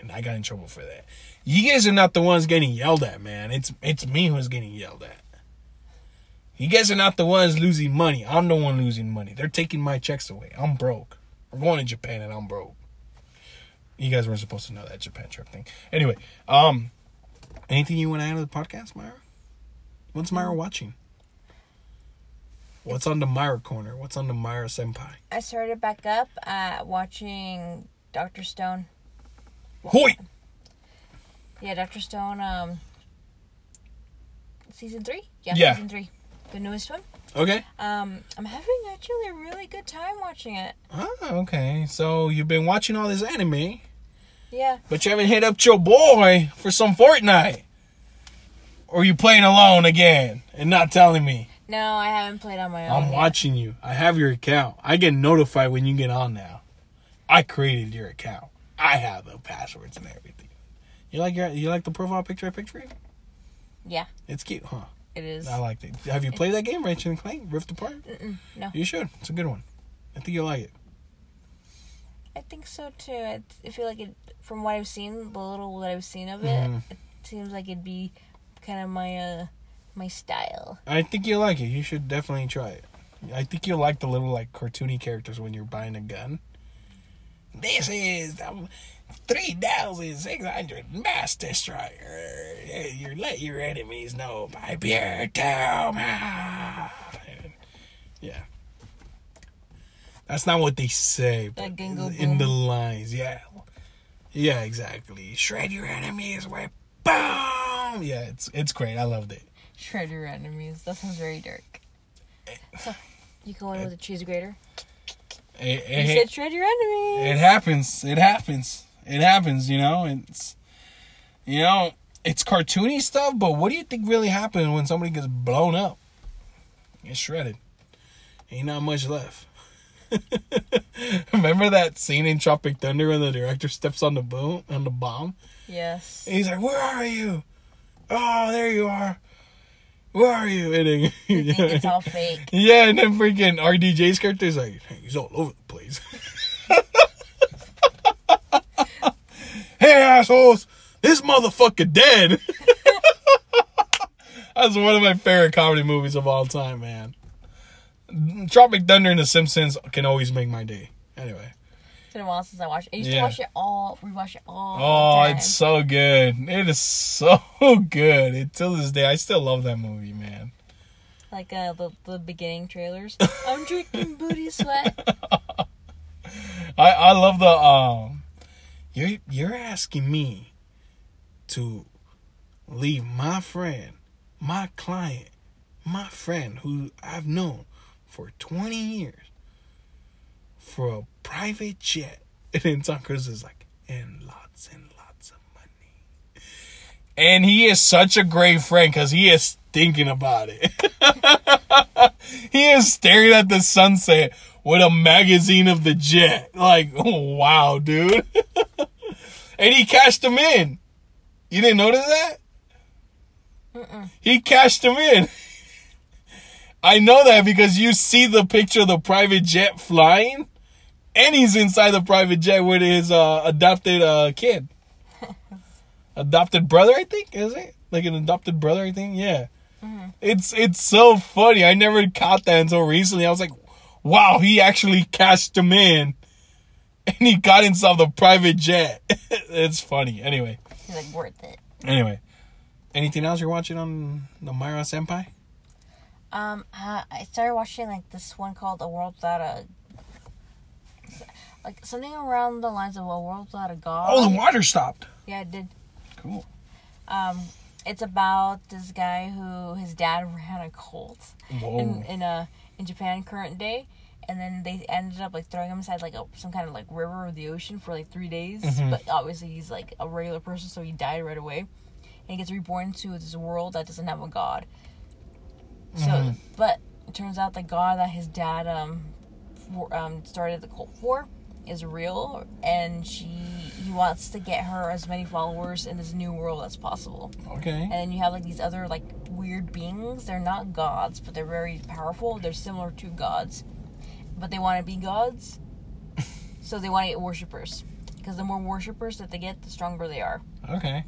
Speaker 1: and I got in trouble for that. You guys are not the ones getting yelled at, man. It's it's me who's getting yelled at. You guys are not the ones losing money. I'm the one losing money. They're taking my checks away. I'm broke. We're going to Japan and I'm broke. You guys weren't supposed to know that Japan trip thing. Anyway, um, anything you want to add to the podcast, Mayra? What's Mayra watching? What's on the Mayra corner? What's on the Mayra senpai?
Speaker 2: I started back up uh, watching Doctor Stone.
Speaker 1: Hoi!
Speaker 2: Yeah, Doctor Stone. Um, season three. Yeah,
Speaker 1: Yeah.
Speaker 2: season three, the newest one.
Speaker 1: Okay.
Speaker 2: Um, I'm having actually a really good time watching it.
Speaker 1: Ah, okay. So you've been watching all this anime,
Speaker 2: Yeah,
Speaker 1: but you haven't hit up your boy for some Fortnite. Or you playing alone again and not telling me?
Speaker 2: no, I haven't played on my own.
Speaker 1: I'm
Speaker 2: yet.
Speaker 1: watching you. I have your account. I get notified when you get on now. I created your account. I have the passwords and everything. You like your you like the profile picture I picked for you?
Speaker 2: Yeah,
Speaker 1: It's cute, huh?
Speaker 2: It is.
Speaker 1: I liked it. Have you played that game, Ratchet and Clank Rift Apart?
Speaker 2: No,
Speaker 1: You should. It's a good one. I think you'll like it.
Speaker 2: I think so too. I, I feel like it, from what I've seen, the little that I've seen of it,
Speaker 1: Mhm.
Speaker 2: it seems like it'd be kind of my uh my style.
Speaker 1: I think you'll like it. You should definitely try it. I think you'll like the little like cartoony characters when you're buying a gun. This is the three thousand six hundred mass destroyer. You let your enemies know by pure Toma. Yeah. That's not what they say, but in the lines, yeah. Yeah, exactly. Shred your enemies with boom. Yeah, it's it's great. I loved it.
Speaker 2: Shred your enemies. That sounds very dark. So, you go in with a cheese grater.
Speaker 1: It,
Speaker 2: You said shred your enemies.
Speaker 1: it happens. It happens. It happens. You know, it's you know, it's cartoony stuff. But what do you think really happens when somebody gets blown up, gets shredded? Ain't not much left. Remember that scene in Tropic Thunder when the director steps on the boom on the bomb?
Speaker 2: Yes.
Speaker 1: And he's like, "Where are you? Oh, there you are. Where are you?" And then,
Speaker 2: You think it's all fake.
Speaker 1: yeah, and then freaking RDJ's character's like, he's all over the place. hey, assholes, this motherfucker dead. That's one of my favorite comedy movies of all time, man. Tropic Thunder and The Simpsons can always make my day. Anyway.
Speaker 2: It's been a while since I watched it. I used
Speaker 1: Yeah.
Speaker 2: to watch it all, rewatch it all.
Speaker 1: Oh, it's so good. It is so good. It, till this day, I still love that movie, man.
Speaker 2: like uh, the the beginning trailers. I'm drinking booty sweat.
Speaker 1: I I love the um. You're you're asking me to leave my friend, my client, my friend who I've known for twenty years for a private jet, and then Tom Cruise is like, and lots and lots of money. And he is such a great friend because he is thinking about it. he is staring at the sunset with a magazine of the jet. Like, oh, wow, dude. and he cashed him in. You didn't notice that? He cashed him in. I know that because you see the picture of the private jet flying, and he's inside the private jet with his uh, adopted uh, kid. adopted brother, I think, is it? Like an adopted brother, I think. Yeah. It's it's so funny. I never caught that until recently. I was like, wow, he actually cashed him in, and he got himself the private jet. it's funny. Anyway,
Speaker 2: He's like worth it.
Speaker 1: anyway, anything else you're watching on the Mayra Senpai?
Speaker 2: Um, uh, I started watching like this one called A World Without a, like something around the lines of A World Without a God.
Speaker 1: Oh, the water stopped.
Speaker 2: yeah, it did.
Speaker 1: Cool.
Speaker 2: Um, it's about this guy who his dad ran a cult
Speaker 1: Whoa.
Speaker 2: in in uh in Japan current day, and then they ended up like throwing him inside like a some kind of like river or the ocean for like three days.
Speaker 1: Mhm.
Speaker 2: But obviously he's like a regular person, so he died right away, and he gets reborn into this world that doesn't have a god. So,
Speaker 1: Mhm.
Speaker 2: but it turns out the god that his dad um for, um started the cult for is real, and she he wants to get her as many followers in this new world as possible.
Speaker 1: Okay.
Speaker 2: And then you have like these other like weird beings. They're not gods, but they're very powerful. They're similar to gods, but they want to be gods. so they want to get worshippers because the more worshippers that they get, the stronger they are.
Speaker 1: Okay.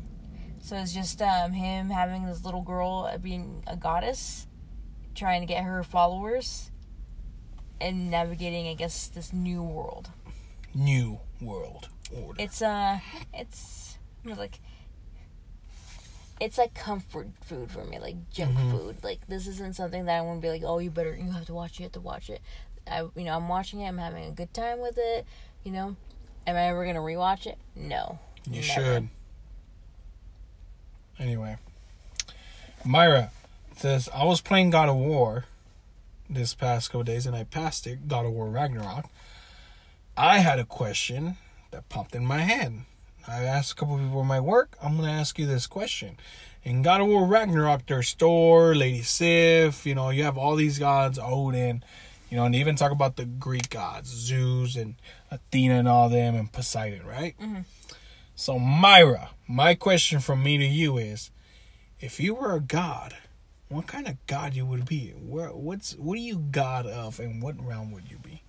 Speaker 2: So it's just um, him having this little girl uh, being a goddess, trying to get her followers, and navigating, I guess, this new world.
Speaker 1: New world order.
Speaker 2: It's uh, it's like it's like comfort food for me, like junk
Speaker 1: Mhm.
Speaker 2: food. Like this isn't something that I want to be like, oh, you better, you have to watch it, you have to watch it. I, you know, I'm watching it, I'm having a good time with it. You know, am I ever gonna rewatch it? No.
Speaker 1: You
Speaker 2: never.
Speaker 1: should. Anyway, Mayra says I was playing God of War this past couple days and I passed it, God of War Ragnarok. I had a question that popped in my head. I asked a couple people at my work. I'm gonna ask you this question. In God of War Ragnarok, there's Thor, Lady Sif. You know, you have all these gods, Odin. You know, and they even talk about the Greek gods, Zeus and Athena and all them, and Poseidon, right?
Speaker 2: Mhm.
Speaker 1: So, Mayra, my question from me to you is: If you were a god, what kind of god you would be? Where, what's, what are you god of, and what realm would you be?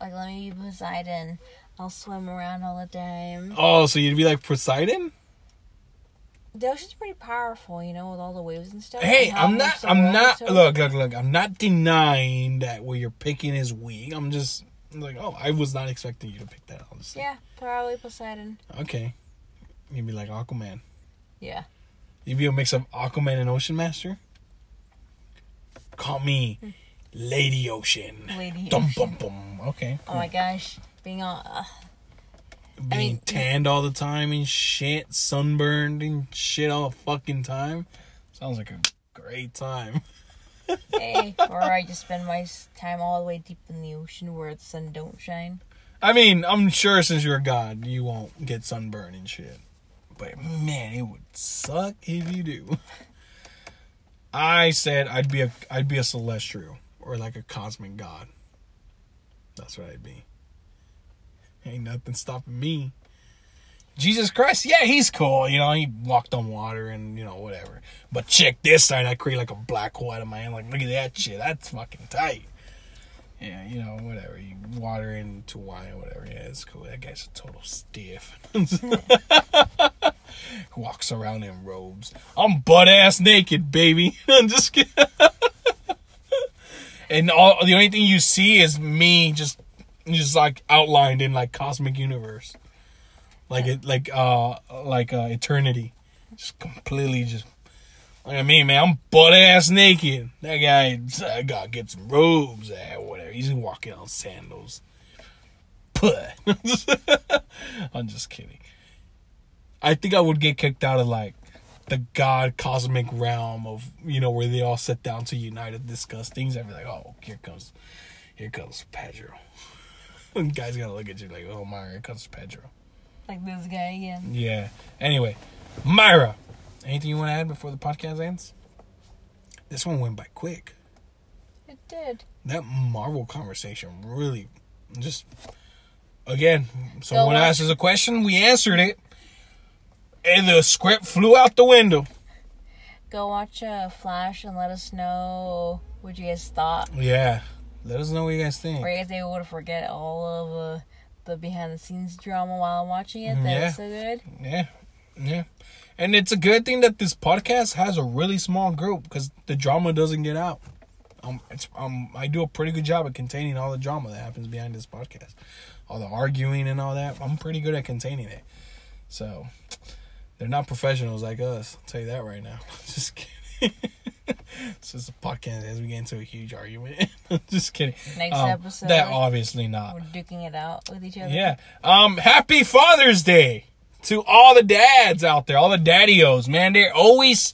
Speaker 2: Like, let me be Poseidon. I'll swim around all the time.
Speaker 1: Oh, so you'd be like Poseidon?
Speaker 2: The ocean's pretty powerful, you know, with all the waves and stuff.
Speaker 1: Hey,
Speaker 2: and
Speaker 1: I'm not. I'm not.
Speaker 2: so-
Speaker 1: Look, look, look. I'm not denying that what you're picking is weak. I'm just like, oh, I was not expecting you to pick that. Honestly.
Speaker 2: Yeah, probably Poseidon.
Speaker 1: Okay. You'd be like Aquaman.
Speaker 2: Yeah.
Speaker 1: You'd be a mix of Aquaman and Ocean Master. Call me hmm. Lady Ocean.
Speaker 2: Lady
Speaker 1: Dum
Speaker 2: Ocean.
Speaker 1: bum bum. Okay.
Speaker 2: Oh my gosh, being all. Uh,
Speaker 1: Being
Speaker 2: mean-
Speaker 1: tanned all the time and shit, sunburned and shit all the fucking time. Sounds like a great time.
Speaker 2: hey, or I just spend my time all the way deep in the ocean where the sun don't shine.
Speaker 1: I mean, I'm sure since you're a god, you won't get sunburn and shit. But man, it would suck if you do. I said I'd be a I'd be a celestial or like a cosmic god. That's what I'd be. Ain't nothing stopping me. Jesus Christ, yeah, he's cool. You know, he walked on water and you know whatever. But check this side, I create like a black hole out of my hand. Like, look at that shit. That's fucking tight. Yeah, you know, whatever. You water into wine whatever. Yeah, it's cool. That guy's a total stiff. Walks around in robes. I'm butt ass naked, baby. I'm just kidding. and all the only thing you see is me just just like outlined in like cosmic universe. Like it like uh like uh eternity. Just completely just like I mean, man, I'm butt ass naked. That guy, that guy get some robes, eh, whatever. He's walking on sandals. Puh. I'm just kidding. I think I would get kicked out of like the god cosmic realm of you know where they all sit down to unite and discuss things. I'd be like, oh, here comes, here comes Pedro. Guys gotta look at you like, oh my, here comes to Pedro.
Speaker 2: Like this guy again.
Speaker 1: Yeah. Anyway, Mayra, anything you want to add before the podcast ends? This one went by quick.
Speaker 2: It did.
Speaker 1: That Marvel conversation really just again. Someone asked us a question, we answered it, and the script flew out the window.
Speaker 2: Go watch uh, Flash and let us know what you guys thought.
Speaker 1: Yeah. Let us know what you guys think.
Speaker 2: Were you guys able to forget all of uh, the behind the scenes drama while I'm watching it? That
Speaker 1: Yeah.
Speaker 2: so good.
Speaker 1: Yeah, yeah. And it's a good thing that this podcast has a really small group because the drama doesn't get out. Um, it's um, I do a pretty good job at containing all the drama that happens behind this podcast, all the arguing and all that. I'm pretty good at containing it. So they're not professionals like us. I'll tell you that right now. Just kidding. it's just a podcast as we get into a huge argument. just kidding.
Speaker 2: Next
Speaker 1: Um,
Speaker 2: episode,
Speaker 1: That obviously not.
Speaker 2: we're duking it out with each other.
Speaker 1: Yeah. Um, happy Father's Day to all the dads out there, all the daddios, man. They're always,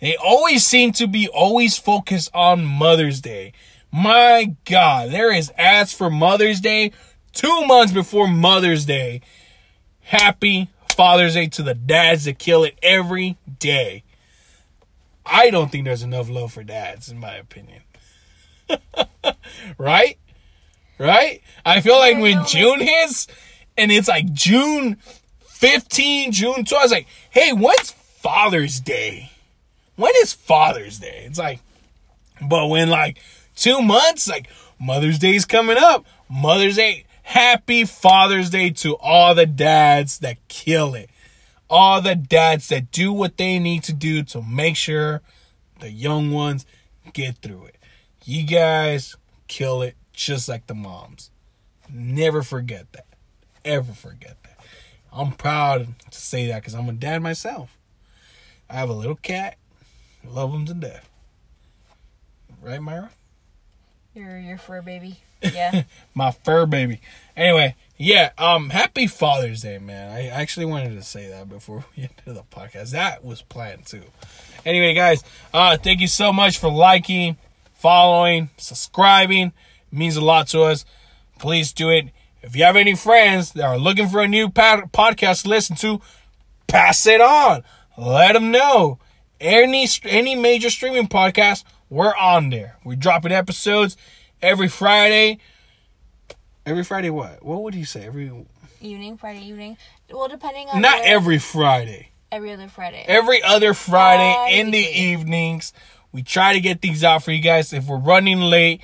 Speaker 1: they always seem to be always focused on Mother's Day. My God, there is ads for Mother's Day two months before Mother's Day. Happy Father's Day to the dads that kill it every day. I don't think there's enough love for dads, in my opinion. right? Right? I feel like when June hits and it's like June 15, June 12, I was like, hey, when's Father's Day? When is Father's Day? It's like, but when like two months, like Mother's Day is coming up, Mother's Day, Happy Father's Day to all the dads that kill it. All the dads that do what they need to do to make sure the young ones get through it. You guys kill it just like the moms. Never forget that. Ever forget that. I'm proud to say that because I'm a dad myself. I have a little cat. Love him to death. Right, Mayra?
Speaker 2: Your your fur baby. Yeah.
Speaker 1: My fur baby. Anyway, yeah, um, happy Father's Day, man. I actually wanted to say that before we ended the podcast. That was planned too. Anyway, guys, uh, thank you so much for liking, following, subscribing. It means a lot to us. Please do it. If you have any friends that are looking for a new pod- podcast to listen to, pass it on. Let them know. Any any major streaming podcast, we're on there. We're dropping episodes every Friday. Every Friday, what? What would you say? Every
Speaker 2: evening, Friday evening. Well, depending on
Speaker 1: not
Speaker 2: where-
Speaker 1: every Friday.
Speaker 2: every other Friday.
Speaker 1: Every other Friday
Speaker 2: Friday.
Speaker 1: in the evenings, we try to get these out for you guys. If we're running late,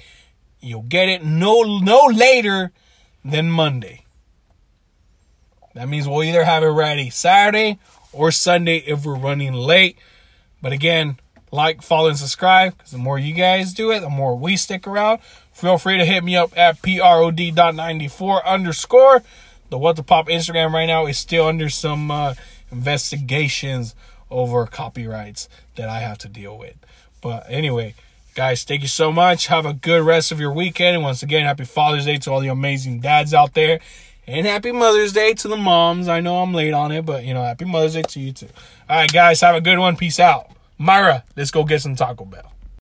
Speaker 1: you'll get it no no later than Monday. That means we'll either have it ready Saturday or Sunday if we're running late. But again, like, follow, and subscribe because the more you guys do it, the more we stick around. Feel free to hit me up at prod.94 underscore. The What the Pop Instagram right now is still under some uh, investigations over copyrights that I have to deal with. But anyway, guys, thank you so much. Have a good rest of your weekend. And once again, happy Father's Day to all the amazing dads out there. And happy Mother's Day to the moms. I know I'm late on it, but you know, happy Mother's Day to you too. All right, guys, have a good one. Peace out. Mayra, let's go get some Taco Bell.